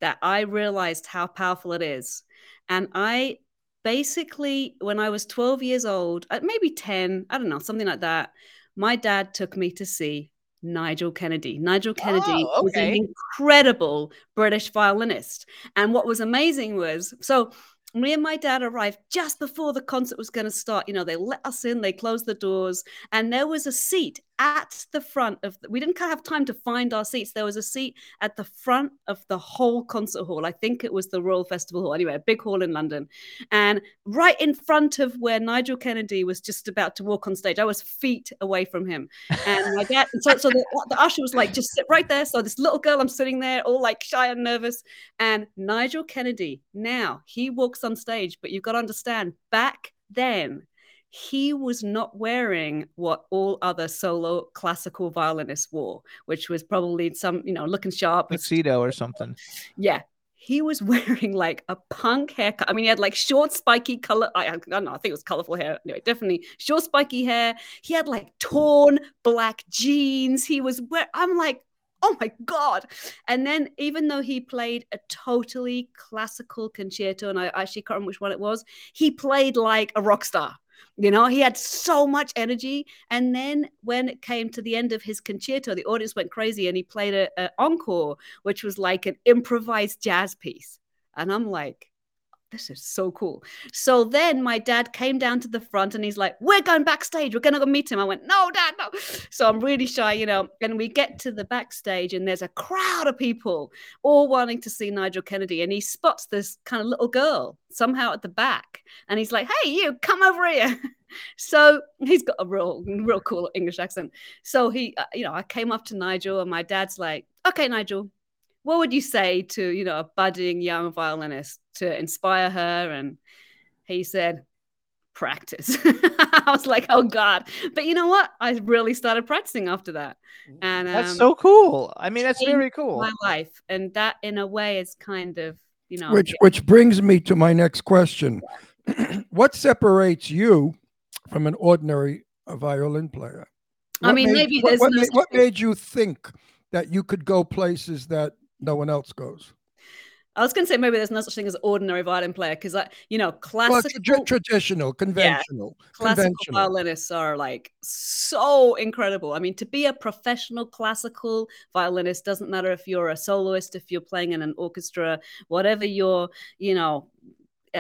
that I realized how powerful it is. And I basically, when I was 12 years old, uh, maybe 10, I don't know, something like that, my dad took me to see Nigel Kennedy. Nigel Kennedy Oh, was an incredible British violinist. And what was amazing was so me and my dad arrived just before the concert was going to start. You know, they let us in, they closed the doors, and there was a seat at the front of we didn't have time to find our seats. There was a seat at the front of the whole concert hall. I think it was the royal festival hall. Anyway a big hall in london. And right in front of where nigel kennedy was just about to walk on stage i was feet away from him. And my dad so, so the, the usher was like just sit right there. So this little girl i'm sitting there all like shy and nervous. And nigel kennedy now he walks on stage but you've got to understand back then he was not wearing what all other solo classical violinists wore, which was probably some, you know, looking sharp. Tuxedo or something. Yeah. He was [LAUGHS] wearing like a punk haircut. I mean, he had like short, spiky color. I, I don't know. I think it was colorful hair. Anyway, definitely short, spiky hair. He had like torn black jeans. He was where I'm like, oh my god and then even though he played a totally classical concerto and i actually can't remember which one it was he played like a rock star you know he had so much energy. And then when it came to the end of his concerto the audience went crazy and he played a, a encore which was like an improvised jazz piece. And i'm like this is so cool. So then my dad came down to the front and he's like, We're going backstage. We're going to go meet him. I went, No, dad, no. So I'm really shy, you know. And we get to the backstage and there's a crowd of people all wanting to see Nigel Kennedy. And he spots this kind of little girl somehow at the back. And he's like, Hey, you come over here. [LAUGHS] So he's got a real, real cool English accent. So he, uh, you know, I came up to Nigel and my dad's like, Okay, Nigel, what would you say to you know a budding young violinist to inspire her and he said practice [LAUGHS] i was like oh god but you know what i really started practicing after that and That's um, so cool. I mean, that's very cool. my life and that in a way is kind of you know Which which brings me to my next question. [CLEARS THROAT] what separates you from an ordinary violin player? I mean, made- maybe what, there's what, no made, what made you think that you could go places that no one else goes? i was going to say maybe there's no such thing as ordinary violin player because i you know Well, classical tra- traditional, conventional, classical conventional. violinists are like so incredible. I mean, to be a professional classical violinist doesn't matter if you're a soloist, if you're playing in an orchestra, whatever your, you know,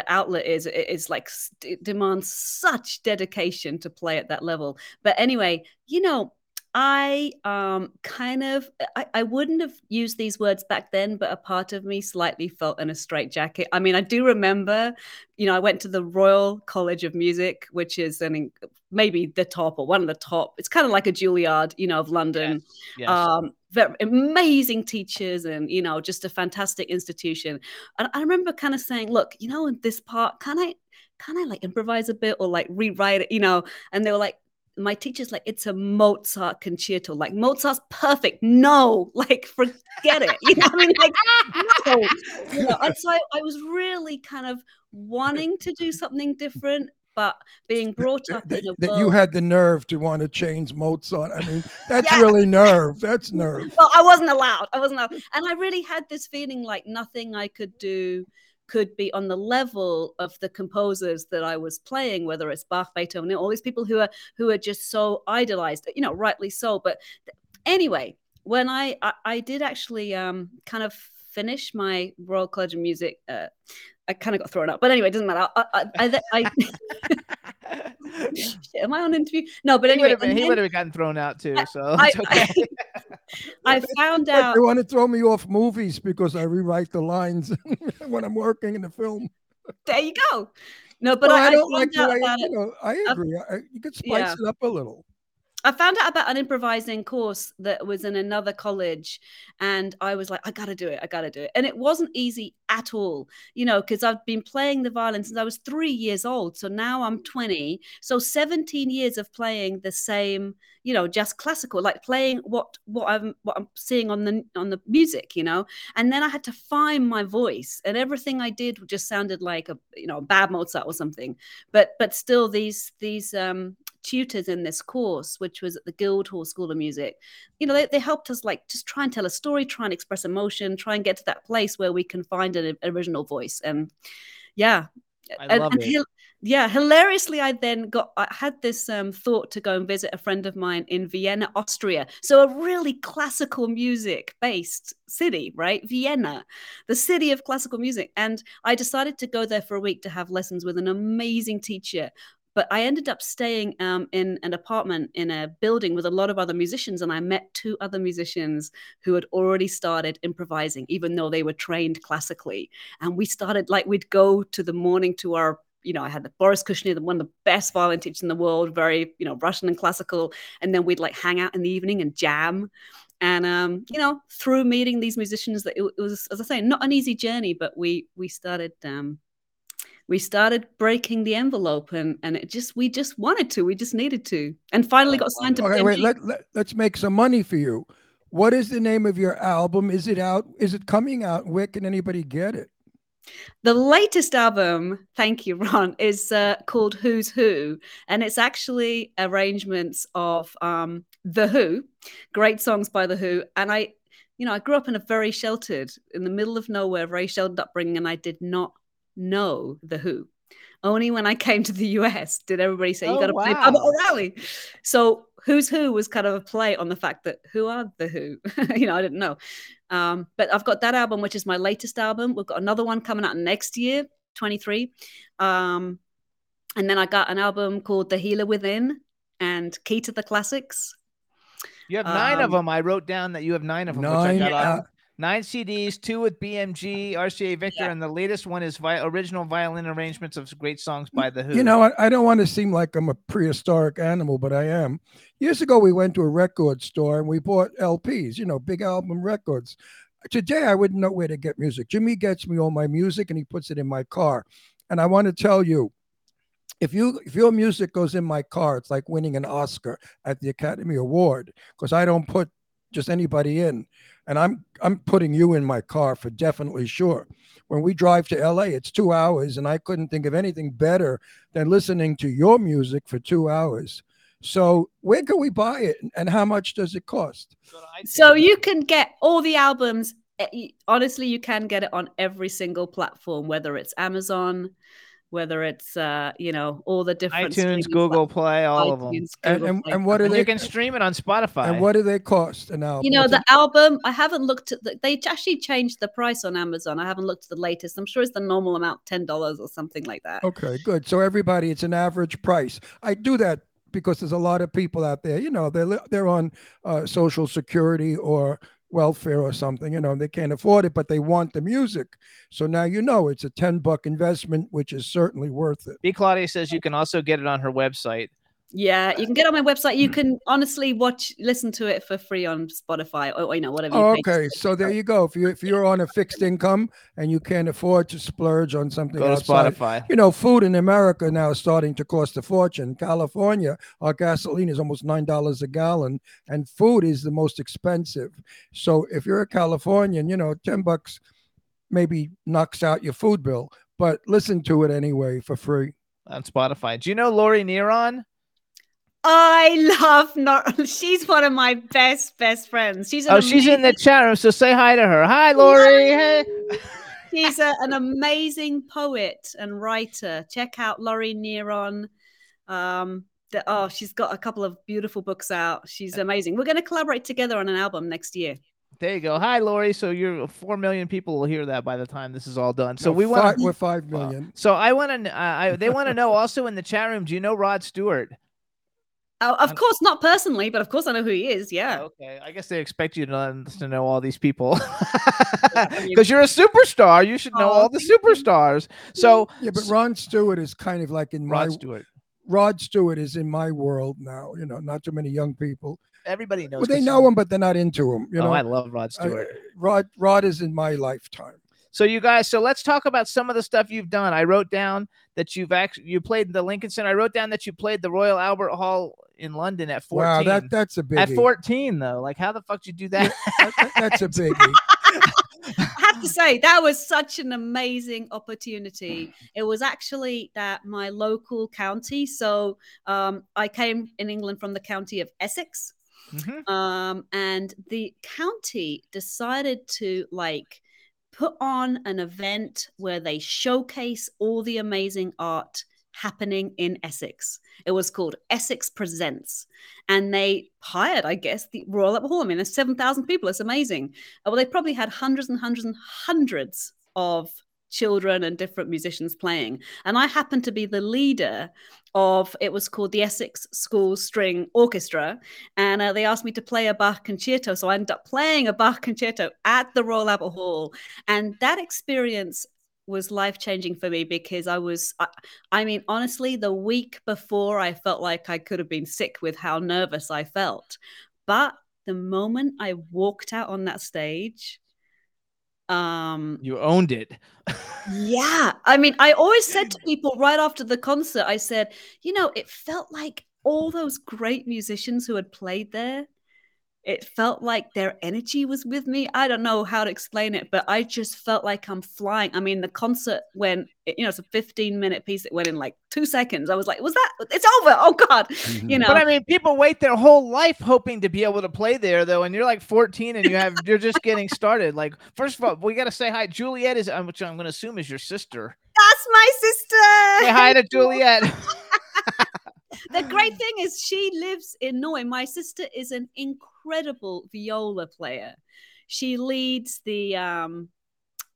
outlet is, it is like it demands such dedication to play at that level. But anyway, you know, I um kind of I, I wouldn't have used these words back then, but a part of me slightly felt in a straitjacket. I mean, I do remember, you know, I went to the Royal College of Music, which is an maybe the top or one of the top. It's kind of like a Juilliard, you know, of London. yes. Um, very amazing teachers and you know, just a fantastic institution. And I remember kind of saying, look, you know, in this part, can I can I like improvise a bit or like rewrite it, you know? And they were like, my teacher's like, it's a Mozart concerto. Like Mozart's perfect. No, [LAUGHS] like forget it. You know, what I mean, like no. You know, and so I, I was really kind of wanting to do something different, but being brought up that, in a that world. you had the nerve to want to change Mozart. I mean, that's really nerve. That's nerve. well, I wasn't allowed. I wasn't allowed. And I really had this feeling like nothing I could do could be on the level of the composers that I was playing, whether it's Bach, Beethoven, all these people who are who are just so idolized, you know, rightly so. But anyway, when I I, I did actually um kind of finish my Royal College of Music, uh, I kind of got thrown out. But anyway, it doesn't matter. I, I, I, [LAUGHS] [LAUGHS] am I on interview? No, but he anyway, would have been, he then would have gotten thrown out too. So I- it's okay. [LAUGHS] I found out. They want to throw me off movies because I rewrite the lines [LAUGHS] when I'm working in the film. There you go. No, but Well, I, I don't found like the out way, you know, I I- agree. I, you could spice Yeah. it up a little. I found out about an improvising course that was in another college, and I was like, I gotta do it, I gotta do it. And it wasn't easy at all, you know, because I've been playing the violin since I was three years old. So now I'm 20. So 17 years of playing the same, you know, just classical, like playing what what I'm what I'm seeing on the on the music, you know. And then I had to find my voice, and everything I did just sounded like a you know bad Mozart or something. But but still, these these um tutors in this course, which was at the Guildhall School of Music, you know, they, they helped us like just try and tell a story, try and express emotion, try and get to that place where we can find an original voice. And yeah, I and, love and it. hil- yeah, hilariously, I then got I had this um, thought to go and visit a friend of mine in Vienna, Austria. So a really classical music based city, right? Vienna, the city of classical music. And I decided to go there for a week to have lessons with an amazing teacher. But I ended up staying um, in an apartment in a building with a lot of other musicians, and I met two other musicians who had already started improvising, even though they were trained classically. And we started like we'd go to the morning to our you know, I had the Boris Kuschnir, one of the best violin teachers in the world, very, you know, Russian and classical. And then we'd like hang out in the evening and jam. And um, you know, through meeting these musicians, that it, it was, as I say, not an easy journey, but we we started um, we started breaking the envelope, and and it just we just wanted to, we just needed to, and finally got signed to. Okay, wait. Let, let let's make some money for you. What is the name of your album? Is it out? Is it coming out? Where can anybody get it? The latest album, thank you, Ron, is uh, called Who's Who, and it's actually arrangements of um, The Who, great songs by The Who. And I, you know, I grew up in a very sheltered, in the middle of nowhere, very sheltered upbringing, and I did not know The Who. Only when I came to the US did everybody say, you Oh, got to play wow. Baba O'Riley. So Who's Who was kind of a play on the fact that who are the Who? [LAUGHS] you know, I didn't know. Um, but I've got that album, which is my latest album. We've got another one coming out next year, 23. Um, and then I got an album called The Healer Within and Key to the Classics. You have nine of Um, them. I wrote down that you have nine of them. Nine, Which I got uh, off. Nine CDs, two with BMG, RCA Victor, and the latest one is vi- original violin arrangements of great songs by the Who. You know, I, I don't want to seem like I'm a prehistoric animal, but I am. Years ago, we went to a record store and we bought LPs, you know, big album records. Today, I wouldn't know where to get music. Jimmy gets me all my music and he puts it in my car. And I want to tell you, if you if your music goes in my car, it's like winning an Oscar at the Academy Award because I don't put just anybody in, and I'm I'm putting you in my car for definitely sure. When we drive to LA, it's two hours, and I couldn't think of anything better than listening to your music for two hours. So where can we buy it, and how much does it cost? So you can get all the albums. eh, Honestly, you can get it on every single platform, whether it's Amazon, whether it's uh, you know all the different iTunes, Google plat- Play, all of them. And- and- and what are And they- you can stream it on Spotify. And what do they cost an album? You know, the album, I haven't looked at the, they actually changed the price on Amazon. I haven't looked at the latest. I'm sure it's the normal amount, $10 or something like that. Okay, good. So everybody, it's an average price. I do that because there's a lot of people out there. You know, they're they're on uh, Social Security or welfare or something. You know, they can't afford it, but they want the music. So now you know it's a ten buck investment, which is certainly worth it. B. Claudia says you can also get it on her website. Yeah, you can get on my website. Hmm. You can honestly watch, listen to it for free on Spotify or, you know, whatever. You pay. okay, so there you go. If you if you're on a fixed income and you can't afford to splurge on something Go to Spotify. you know, food in America now is starting to cost a fortune. California, our gasoline is almost nine dollars a gallon, and food is the most expensive. So if you're a Californian, you know, ten bucks maybe knocks out your food bill, but listen to it anyway for free. on Spotify. Do you know Lori Neron? I love Nor. [LAUGHS] She's one of my best, best friends. She's an Oh, she's in the chat room, so say hi to her. Hi, Lori. Hey. [LAUGHS] She's a, an amazing poet and writer. Check out Laurie Neron. Um, the, oh, she's got a couple of beautiful books out. She's amazing. We're going to collaborate together on an album next year. There you go. Hi, Lori. So you're four million people will hear that by the time this is all done. So No, we want. we're five million. So I want to. Uh, I, they want to know also in the chat room. Do you know Rod Stewart? Oh, of course, not personally, but of course I know who he is. Yeah. Oh, okay. I guess they expect you to, to know all these people [LAUGHS] because you're a superstar. You should know all the superstars. So yeah, but Ron Stewart is kind of like in Rod my Stewart. Rod Stewart is in my world now. You know, not too many young people. Everybody knows. Well, they 'cause know him, but they're not into him. You Oh, know, I love Rod I- Stewart. Rod Rod is in my lifetime. So you guys, so let's talk about some of the stuff you've done. I wrote down that you've actually you played the Lincoln Center. I wrote down that you played the Royal Albert Hall in London at 14. Wow, that that's a big. at 14 though. Like how the fuck did you do that? that's a [LAUGHS] biggie. I have to say that was such an amazing opportunity. It was actually that my local county. So um, I came in England from the county of Essex, Mhm. um, and the county decided to like put on an event where they showcase all the amazing art happening in Essex. It was called Essex Presents, and they hired, I guess, the Royal Albert Hall. I mean, there's seven thousand people. It's amazing. Uh, Well, they probably had hundreds and hundreds and hundreds of children and different musicians playing. And I happened to be the leader of it was called the Essex School String Orchestra, and uh, they asked me to play a Bach concerto. So I ended up playing a Bach concerto at the Royal Albert Hall, and that experience was life changing for me because I was, I, I mean, honestly, the week before I felt like I could have been sick with how nervous I felt, but the moment I walked out on that stage, um You owned it. yeah. I mean, I always said to people right after the concert, I said, you know, it felt like all those great musicians who had played there, it felt like their energy was with me. I don't know how to explain it, but I just felt like I'm flying. I mean, the concert went, you know, it's a 15 minute piece. It went in like two seconds. I was like, was that, it's over. Oh God. [LAUGHS] You know, But I mean, people wait their whole life hoping to be able to play there, though, and you're like 14 and you have [LAUGHS] you're just getting started. Like, first of all, we got to say hi. Juliet is, uh, which I'm going to assume is your sister. that's my sister. Say hi to [LAUGHS] Juliet. The great thing is she lives in Norway. My sister is an incredible viola player. She leads the um,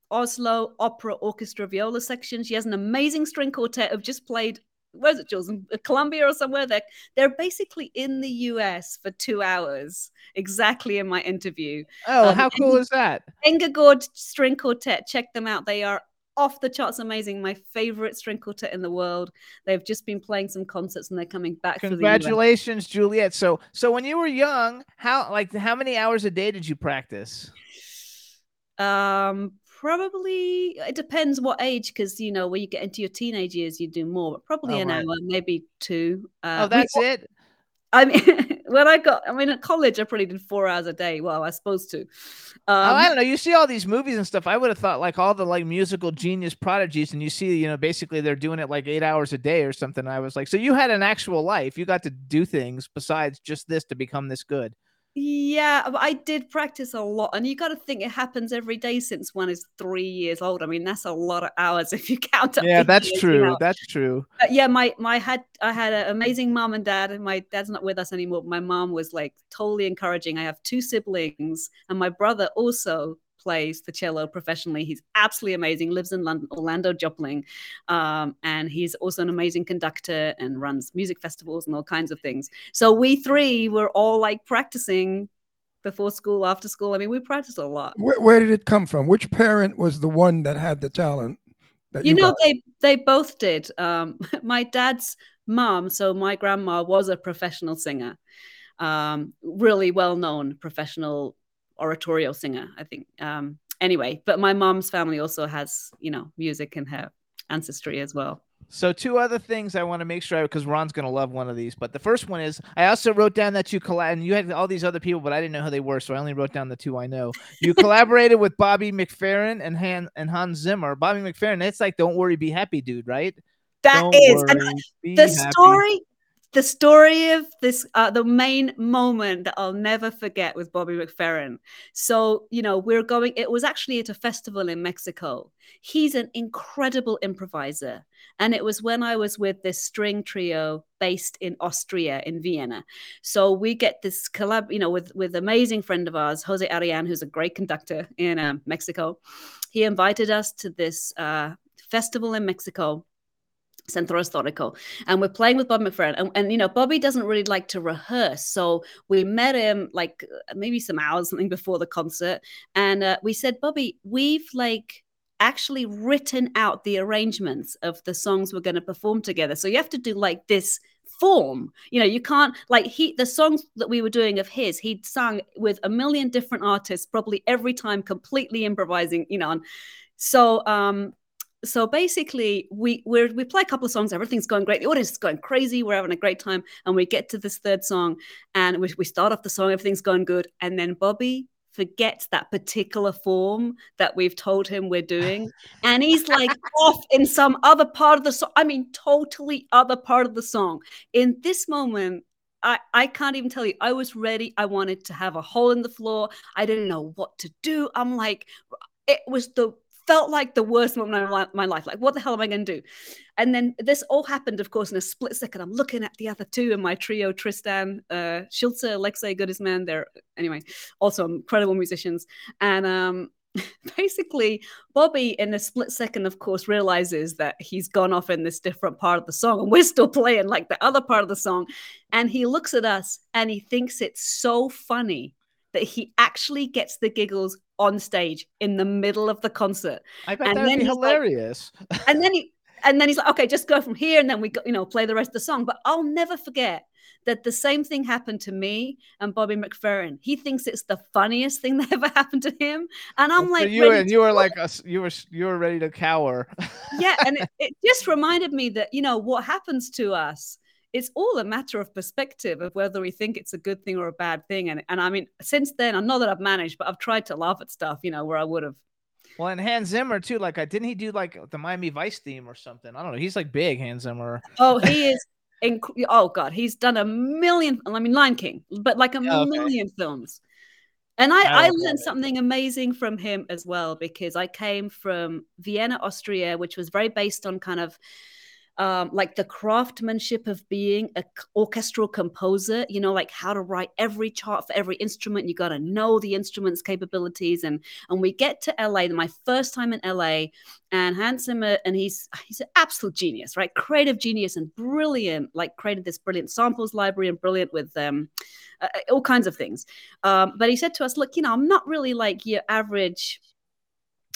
Oslo Opera Orchestra viola section. She has an amazing string quartet. Have just played. Where's it, Jules? In Colombia or somewhere? They're they're basically in the US for two hours, exactly in my interview. Oh, Um, how cool is that? Engegård String Quartet. Check them out. They are off the charts amazing. My favorite string quartet in the world. They've just been playing some concerts and they're coming back for the Congratulations, Juliet. So, so when you were young, how like how many hours a day did you practice? Um, probably it depends what age, because you know when you get into your teenage years, you do more. But probably Oh, an right. hour, maybe two. Uh, oh, we- that's it. I mean, [LAUGHS] when I got, I mean, at college, I probably did four hours a day. Well, I was supposed to. Um, oh, I don't know. You see all these movies and stuff. I would have thought like all the like musical genius prodigies, and you see, you know, basically they're doing it like eight hours a day or something. I was like, so you had an actual life. You got to do things besides just this to become this good. Yeah, I did practice a lot, and you got to think it happens every day since one is three years old. I mean, that's a lot of hours if you [LAUGHS] count up. Yeah, that's years, true. You know? That's true. But yeah, my my had I had an amazing mom and dad, and my dad's not with us anymore. My mom was like totally encouraging. I have two siblings, and my brother also plays the cello professionally. He's absolutely amazing. Lives in London, Orlando Jopling. um, and he's also an amazing conductor and runs music festivals and all kinds of things. So we three were all like practicing before school, after school. I mean, we practiced a lot. Where, where did it come from? Which parent was the one that had the talent? That you know got? they they both did um [LAUGHS] my dad's mom so my grandma was a professional singer um really well known professional oratorio singer i think um anyway but my mom's family also has you know music in her ancestry as well So two other things I want to make sure because Ron's gonna love one of these. But the first one is I also wrote down that you collab and you had all these other people, but I didn't know who they were, so I only wrote down the two I know. You [LAUGHS] collaborated with Bobby McFerrin and Han and Hans Zimmer. Bobby McFerrin, that's like "Don't Worry, Be Happy" dude, right? That Don't is, worry, the happy. story the story of this uh, the main moment that i'll never forget with bobby mcferrin. So you know we're going it was actually at a festival in mexico. He's an incredible improviser. And it was when i was with this string trio based in austria in vienna. So we get this collab you know with with amazing friend of ours jose arian who's a great conductor in uh, mexico. He invited us to this uh, festival in mexico Centro Histórico, and we're playing with Bob McFerrin. And, and, you know, Bobby doesn't really like to rehearse. So we met him like uh, maybe some hours, something before the concert. And uh, we said, Bobby, we've like actually written out the arrangements of the songs we're going to perform together. So you have to do like this form you know you can't like he the songs that we were doing of his he'd sung with a million different artists probably every time completely improvising you know and so um so basically we we're, we play a couple of songs everything's going great the audience is going crazy we're having a great time and we get to this third song and we, we start off the song everything's going good and then bobby forgets that particular form that we've told him we're doing [LAUGHS] and he's like off in some other part of the song i mean totally other part of the song in this moment I, I can't even tell you. I was ready. I wanted to have a hole in the floor. I didn't know what to do. I'm like, it was the felt like the worst moment of my, life. Like, what the hell am I going to do? And then this all happened, of course, in a split second. I'm looking at the other two in my trio Tristan, uh, Schulze, Alexei Goodisman. They're, anyway, also incredible musicians. And um, [LAUGHS] basically Bobby in a split second of course realizes that he's gone off in this different part of the song and we're still playing like the other part of the song and he looks at us and he thinks it's so funny that he actually gets the giggles on stage in the middle of the concert I bet and that'd be he's like- hilarious. [LAUGHS] and then he and then he's like okay just go from here and then we go, you know play the rest of the song but I'll never forget that the same thing happened to me and Bobby McFerrin. He thinks it's the funniest thing [LAUGHS] that ever happened to him, and I'm So like, you and you were like us. You were you were ready to cower. yeah and it, [LAUGHS] it just reminded me that you know what happens to us it's all a matter of perspective of whether we think it's a good thing or a bad thing and, and i mean since then i know that i've managed but i've tried to laugh at stuff you know where i would have Well, and Hans Zimmer too. Like, I didn't he do like the Miami Vice theme or something? I don't know. He's like big Hans Zimmer. oh he is inc- oh god he's done a million i mean lion king but like a Oh, okay. million films and I, I I learned it. something amazing from him as well because I came from Vienna, Austria, which was very based on kind of um, like the craftsmanship of being a c- orchestral composer. You know, like how to write every chart for every instrument. You got to know the instrument's capabilities. And and we get to LA, my first time in LA, and Hans Zimmer, and he's he's an absolute genius, right? Creative genius and brilliant. Like created this brilliant samples library and brilliant with um, uh, all kinds of things. Um, but he said to us, "Look, you know, I'm not really like your average."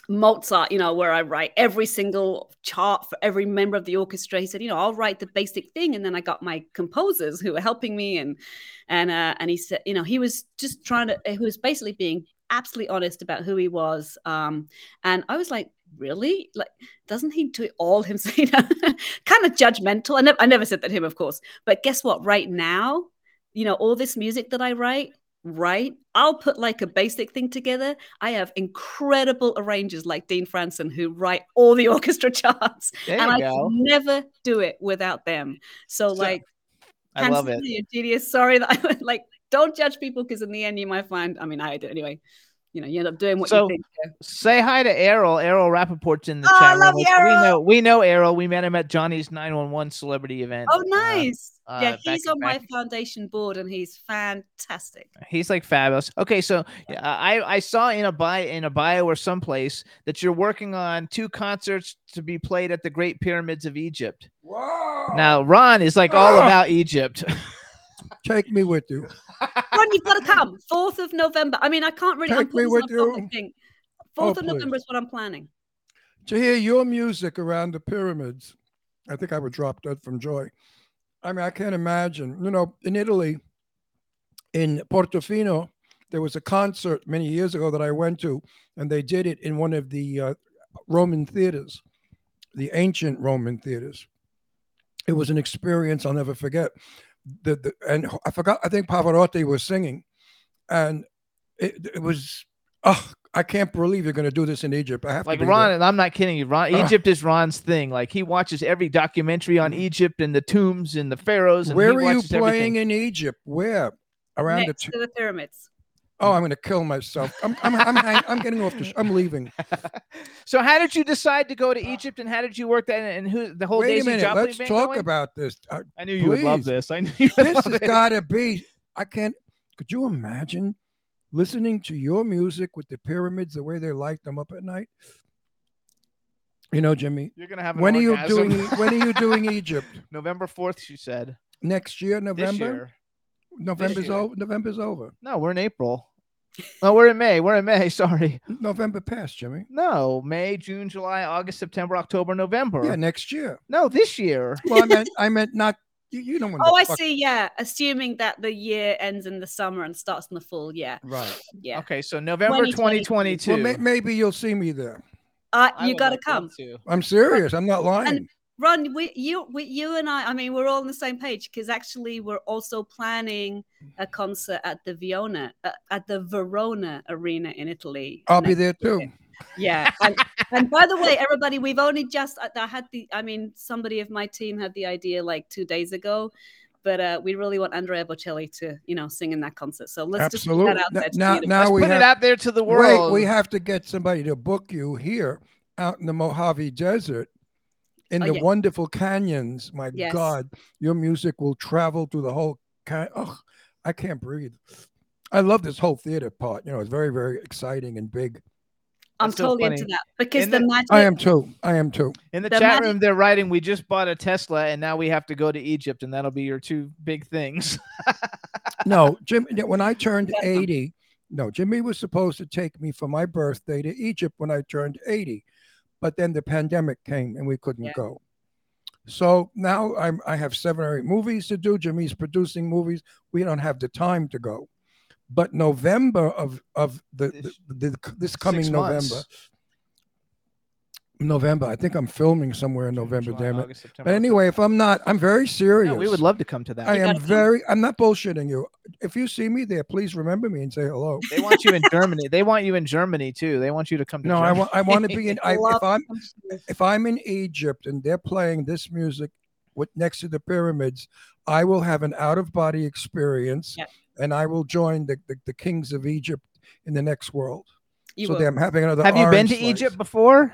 Mozart, you know, where I write every single chart for every member of the orchestra. He said, you know, I'll write the basic thing, and then I got my composers who were helping me, and and uh, and he said, you know, he was just trying to, he was basically being absolutely honest about who he was, um, and I was like, really, like, doesn't he do it all [LAUGHS] himself? Kind of judgmental. I never, I never said that to him, of course, but guess what? Right now, you know, all this music that I write, right? I'll put like a basic thing together. I have incredible arrangers like Dean Franson who write all the [LAUGHS] orchestra charts, There and I go. never do it without them. So, like, I love it. genius. Sorry that I [LAUGHS] like. Don't judge people because in the end you might find. I mean, I did anyway. You know, you end up doing what So you think. yeah. say hi to Errol. Errol Rappaport's in the Oh, I chat love room. you, We Errol. know we know Errol. We met him at Johnny's 911 celebrity event. Oh, uh, nice. uh, yeah, back- he's on my foundation board and he's fantastic. He's like fabulous. Okay, so yeah, I I saw in a bio in a bio or someplace that you're working on two concerts to be played at the Great Pyramids of Egypt. Wow. Now Ron is like all Ah. about Egypt. [LAUGHS] Take me with you. [LAUGHS] Ron, you've got to come. Fourth of November. I mean, I can't really. Take me with on a public you. thing. Oh, Fourth of please. November is what I'm planning. to hear your music around the pyramids, I think I would drop dead from joy. I mean, I can't imagine. You know, in Italy, in Portofino, there was a concert many years ago that I went to, and they did it in one of the uh, Roman theaters, the ancient Roman theaters. It was an experience I'll never forget. The, the and I forgot. I think Pavarotti was singing, and it, it was. Oh, I can't believe you're going to do this in Egypt. I have like to Ron, there. and I'm not kidding you. Ron, Ah. Egypt is Ron's thing. Like he watches every documentary on Egypt and the tombs and the pharaohs. And Where he are you playing everything. in Egypt? Where? Around Next the. to the pyramids. Oh, I'm going to kill myself. I'm. I'm. I'm, hang- I'm getting off the. Sh- I'm leaving. [LAUGHS] So how did you decide to go to Egypt, and how did you work that? And who the whole Wait a Daisy minute. Jopling Let's band talk going? about this. Uh, I knew you would love please. this. I knew you would this love has it. got to be. I can't. Could you imagine listening to your music with the pyramids the way they light them up at night? You know, Jimmy. You're gonna have an When are you orgasm. doing? When are you doing [LAUGHS] Egypt? November fourth, she said. Next year, This November. year. November's year. over. November's over. No, we're in April. Oh, we're in May. We're in May. [LAUGHS] Sorry. November passed, Jimmy. No, May, June, July, August, September, October, November. Yeah, next year. No, this year. [LAUGHS] Well, I meant. I meant not. You, you don't want. Oh, I see. Yeah, assuming that the year ends in the summer and starts in the fall. Yeah, Right. yeah. Okay, so November 2022. 2022. Well, may, maybe you'll see me there. Uh, I you got to come. to. I'm serious. I'm not lying. And Ron, we, you, we, you and I, I mean, we're all on the same page because actually we're also planning a concert at the Viona, uh, at the Verona Arena in Italy. I'll be there too. year. Yeah, and, and by the way, everybody, we've only just I, I had the, I mean, somebody of my team had the idea like two days ago, but uh, we really want Andrea Bocelli to, you know, sing in that concert. So let's just put Absolutely. that out there. to now, now we Put have, it out there to the world. Wait, we have to get somebody to book you here out in the Mojave Desert in Oh, the yeah. wonderful canyons. My Yes. God, your music will travel through the whole. Can- oh, I can't breathe. I love this whole theater part. You know, it's very, very exciting and big. I'm That's so totally funny. into that because In the, the- magic. I am too. I am too. In the, The chat magic- room, they're writing, "We just bought a Tesla, and now we have to go to Egypt, and that'll be your two big things." [LAUGHS] No, Jim. When I turned eighty, no, Jimmy was supposed to take me for my birthday to Egypt when I turned eighty, but then the pandemic came and we couldn't Yeah. go. So now I'm I have seven or eight movies to do. Jimmy's producing movies. We don't have the time to go. But November of of the, the, the this coming November. Months. November. I think I'm filming somewhere in November, July, damn it. August, September, But anyway, if I'm not, I'm very serious. Yeah, we would love to come to that. I You am gotta come. very. I'm not bullshitting you. If you see me there, please remember me and say hello. They want you in Germany. They want you in Germany too. They want you to come to No, I Germany. want. I want to be in. I, [LAUGHS] if I'm if I'm in Egypt and they're playing this music with next to the pyramids, I will have an out of body experience, Yep. and I will join the, the, the kings of Egypt in the next world. You so will. I'm having another. Have you been orange to slice. Egypt before?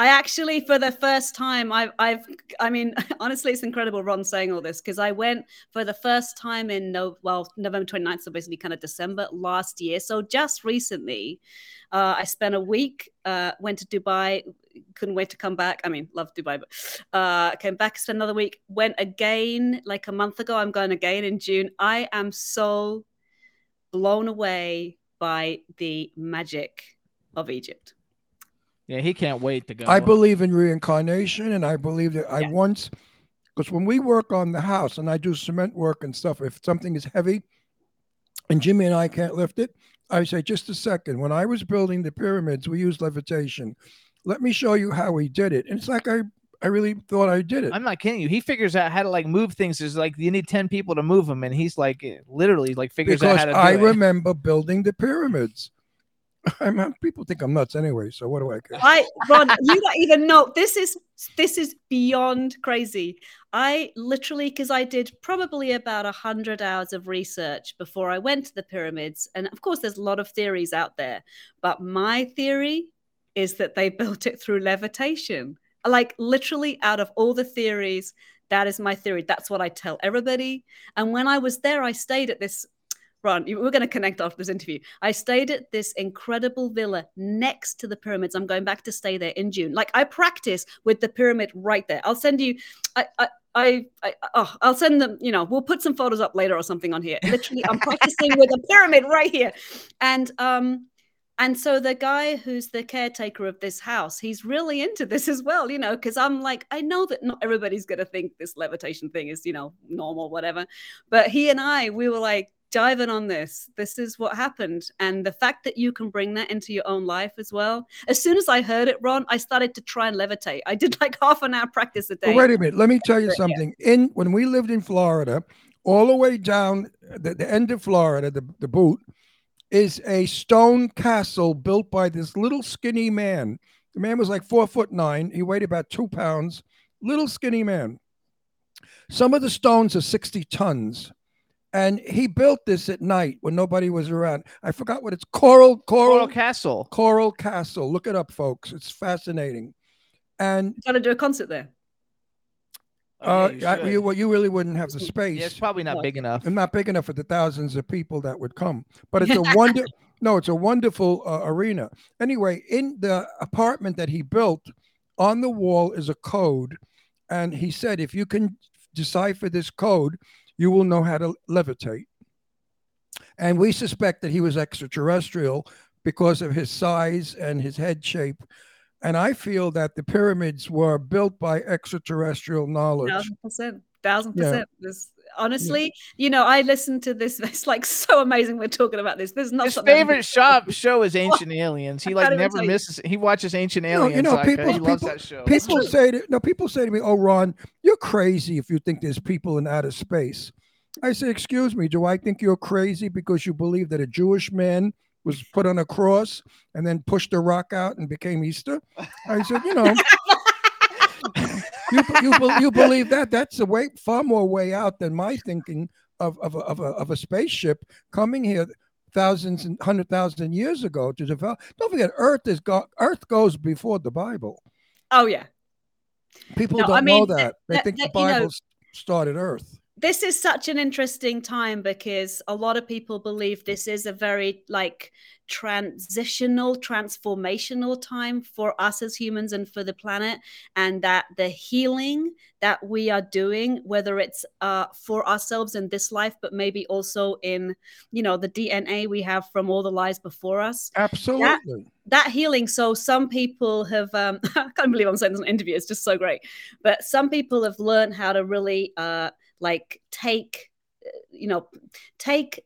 I actually, for the first time, I've, I've, I mean, [LAUGHS] honestly, it's incredible Ron saying all this because I went for the first time in no, well, November 29th, so basically kind of December last year. So just recently, uh, I spent a week, uh, went to Dubai, couldn't wait to come back. I mean, love Dubai, but uh, came back, spent another week, went again like a month ago. I'm going again in June. I am so blown away by the magic of Egypt. Yeah, he can't wait to go. I believe in reincarnation, and I believe that I once, because when we work on the house and I do cement work and stuff, if something is heavy and Jimmy and I can't lift it, I say, just a second. When I was building the pyramids, we used levitation. Let me show you how we did it. And it's like I, I really thought I did it. I'm not kidding you. He figures out how to like move things. There's like you need ten people to move them, and he's like literally like figures out because how to do I it. remember building the pyramids. [LAUGHS] I mean, people think I'm nuts anyway, so what do I care? I Ron, [LAUGHS] you don't even know. This is this is beyond crazy. I literally because I did probably about a hundred hours of research before I went to the pyramids, and of course, there's a lot of theories out there. But my theory is that they [LAUGHS] built it through levitation. Like literally, out of all the theories, that is my theory. That's what I tell everybody. And when I was there, I stayed at this Ron, we're going to connect after this interview. I stayed at this incredible villa next to the pyramids. I'm going back to stay there in June. Like I practice with the pyramid right there. I'll send you. I. I I, I oh, I'll send them. You know, we'll put some photos up later or something on here. Literally, I'm practicing with a pyramid right here, and um, and so the guy who's the caretaker of this house, he's really into this as well. You know, because I'm like, I know that not everybody's gonna think this levitation thing is, you know, normal, whatever. But he and I, we were like, diving on this. This is what happened. And the fact that you can bring that into your own life as well. As soon as I heard it, Ron, I started to try and levitate. I did like [LAUGHS] half an hour practice a day. Well, wait a minute. Let me tell you something. In when we lived in Florida, all the way down the, the end of Florida, the, the boot is a stone castle built by this little skinny man. The man was like four foot nine. He weighed about two pounds. Little skinny man. Some of the stones are 60 tons. And he built this at night when nobody was around. I forgot what it's Coral Coral, Coral Castle. Coral Castle. Look it up, folks. It's fascinating. And Got to do a concert there. uh, you I- you, well, you really wouldn't have the space. Yeah, it's probably not big enough. and not big enough for the thousands of people that would come. But it's a [LAUGHS] wonder. no, it's a wonderful uh, arena. Anyway, in the apartment that he built, on the wall is a code, and he said, if you can decipher this code, you will know how to levitate. And we suspect that he was extraterrestrial because of his size and his head shape. And I feel that the pyramids were built by extraterrestrial knowledge. Thousand percent. Thousand Yeah. percent. This, honestly, you know, I listened to this. [LAUGHS] It's like so amazing we're talking about this. There's not His favorite shop [LAUGHS] show is Ancient Aliens. He like never tell you. misses. He watches Ancient You know- Aliens. you know, like, people, he loves people, that show. people say to no, people say to me, "Oh, Ron, you're crazy if you think there's people in outer space." I say, "Excuse me, do I think you're crazy because you believe that a Jewish man was put on a cross and then pushed a rock out and became Easter?" I said, "You know." You, you, you believe that that's a way far more way out than my thinking of, of, a, of, a, of a spaceship coming here thousands and hundred thousand years ago to develop. Don't forget, Earth is go, Earth goes before the Bible. Oh yeah. People No, don't I mean, know that. They that- think that, the you know- Bible started Earth. This is such an interesting time because a lot of people believe this is a very like transitional transformational time for us as humans and for the planet and that the healing that we are doing whether it's uh, for ourselves in this life but maybe also in you know the dna we have from all the lives before us Absolutely. that healing so some people have um [LAUGHS] i can't believe i'm saying this in an interview it's just so great but some people have learned how to really uh like take you know take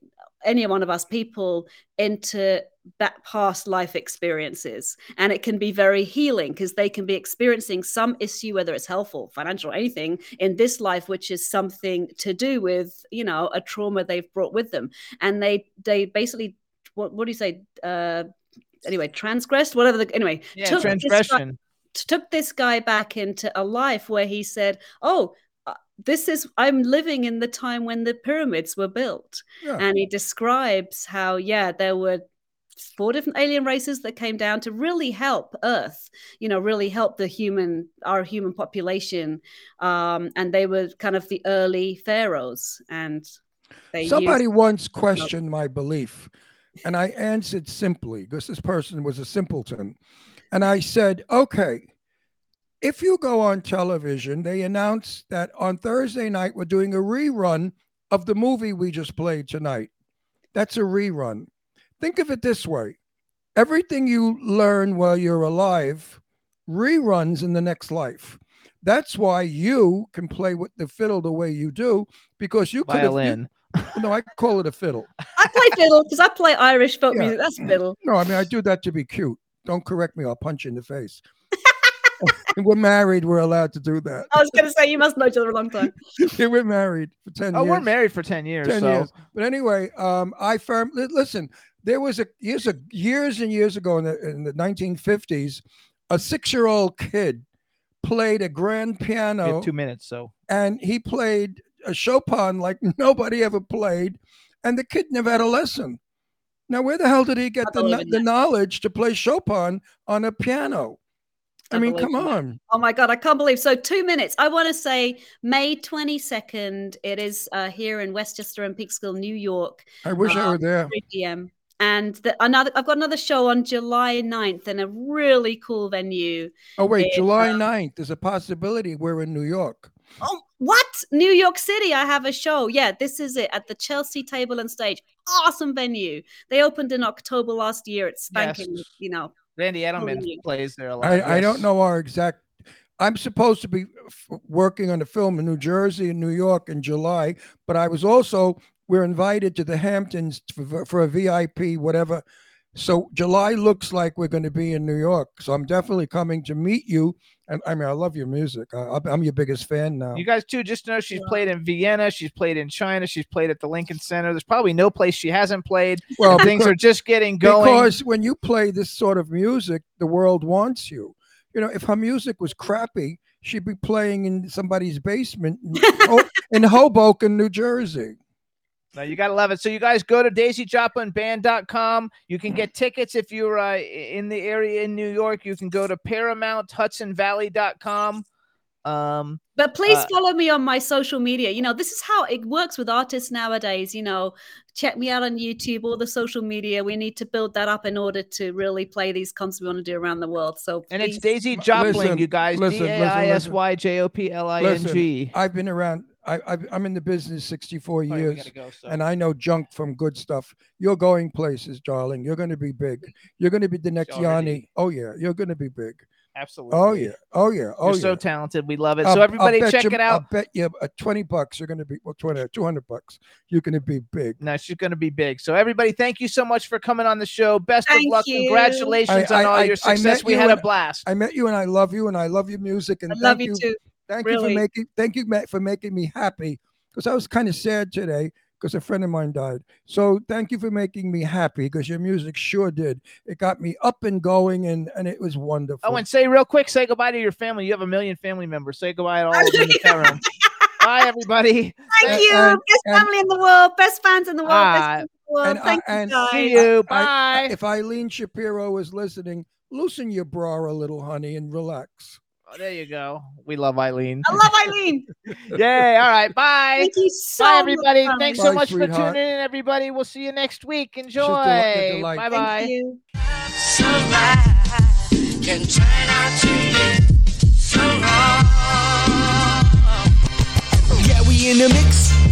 any one of us people into that past life experiences and it can be very healing because they can be experiencing some issue whether it's health or financial or anything in this life which is something to do with you know a trauma they've brought with them and they they basically what, what do you say uh anyway transgressed whatever the anyway Yeah, took this guy- transgression. took this guy back into a life where he said oh this is i'm living in the time when the pyramids were built Yeah. and he describes how yeah there were four different alien races that came down to really help earth you know really help the human our human population um and they were kind of the early pharaohs and they Somebody used- once questioned my belief, and I answered simply because this person was a simpleton. And I said, okay, if you go on television, they announce that on Thursday night we're doing a rerun of the movie we just played tonight. That's a rerun. Think of it this way everything you learn while you're alive reruns in the next life. That's why you can play with the fiddle the way you do because you could have. Violin. [LAUGHS] No, I call it a fiddle. i play fiddle because i play irish folk Yeah. music that's fiddle No, I mean I do that to be cute. Don't correct me. I'll punch you in the face. [LAUGHS] we're married. We're allowed to do that. i was going to say you must know each other a long time [LAUGHS] Yeah, we're married for ten Oh, years. we're married for 10 years. 10 so years. But anyway, um, I firmly listen. There was a years a, years and years ago in the in the 1950s, a six year old kid played a grand piano have two minutes. So and he played a Chopin like [LAUGHS] nobody ever played, and the kid never had a lesson. Now, where the hell did he get the, believe kno- in the knowledge to play Chopin on a piano? I, I mean, come on. Oh my god, I can't believe so. Two minutes. I want to say May twenty second. It is uh, here in Westchester and Peekskill, New York. I wish I um, were there. 3 p.m. And the, another, I've got another show on July 9th in a really cool venue. Oh, wait, July um, 9th. There's a possibility we're in New York. Oh, what? New York City. I have a show. Yeah, this is it at the Chelsea Table and Stage. Awesome venue. They opened in October last year. It's spanking, you know. Randy Edelman venue. plays there a lot. I, I don't know our exact. I'm supposed to be f- working on a film in New Jersey and New York in July, but I was also we're invited to the Hamptons for, for a VIP whatever. So July looks like we're going to be in New York. So I'm definitely coming to meet you. And I mean, I love your music. I, I'm your biggest fan now. You guys too, just know she's played in Vienna, she's played in China, she's played at the Lincoln Center. There's probably no place she hasn't played. Well, things because- are just getting going. Because when you play this sort of music, the world wants you. You know, if her music was crappy, she'd be playing in somebody's basement in, [LAUGHS] in Hoboken, New Jersey. No, you gotta love it. So you guys go to daisyjoplingband.com. You can get tickets if you're uh, in the area in New York. You can go to ParamountHudsonValley.com. Um, But please Uh, follow me on my social media. You know, this is how it works with artists nowadays. You know, check me out on YouTube, all the social media. We need to build that up in order to really play these concerts we want to do around the world. So, and it's Daisy Jopling, Listen, you guys. listen, D listen, A I listen. S Y J O P L I N G. Listen, I've been around. I, I've, I'm in the business 64 Oh, we years, gotta go, so. and I know junk from good stuff. You're going places, darling. You're going to be big. You're going to be the next Already. Yanni. Oh yeah, you're going to be big. Absolutely. Oh yeah. Oh yeah. Oh You're yeah. so talented. We love it. I'll- so I'll everybody bet check you- it out. I'll bet you uh, 20 bucks you're going to be, well, 20, 200 bucks. You're going to be big. No, she's going to be big. So everybody, thank you so much for coming on the show. Best Thank of luck. you. Congratulations on all your I success. We you had a and- blast. I met you and I love you and I love your music and I thank love you too. Thank you for making thank you for making me happy because I was kind of sad today because a friend of mine died. So thank you for making me happy because your music sure did. It got me up and going and and it was wonderful. Oh, and say real quick, say goodbye to your family. You have a million family members. Say goodbye to [LAUGHS] all of them in the room. Bye, everybody. Thank And- you. and- best and- family in the world, best fans in the world, best in the world. and I- Thank and- you guys. See you. I- Bye. if Eileen Shapiro is listening, loosen your bra a little, honey, and relax. There you go. We love Eileen. I love Eileen. [LAUGHS] Yay. All right. Bye. Thank you so Bye, everybody. Ronnie. Thanks so Bye, much for tuning in, everybody. We'll see you next week. Enjoy. del- a delight. Bye bye. you. can turn out to be so wrong. Yeah, we in the mix.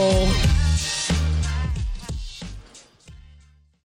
Oh.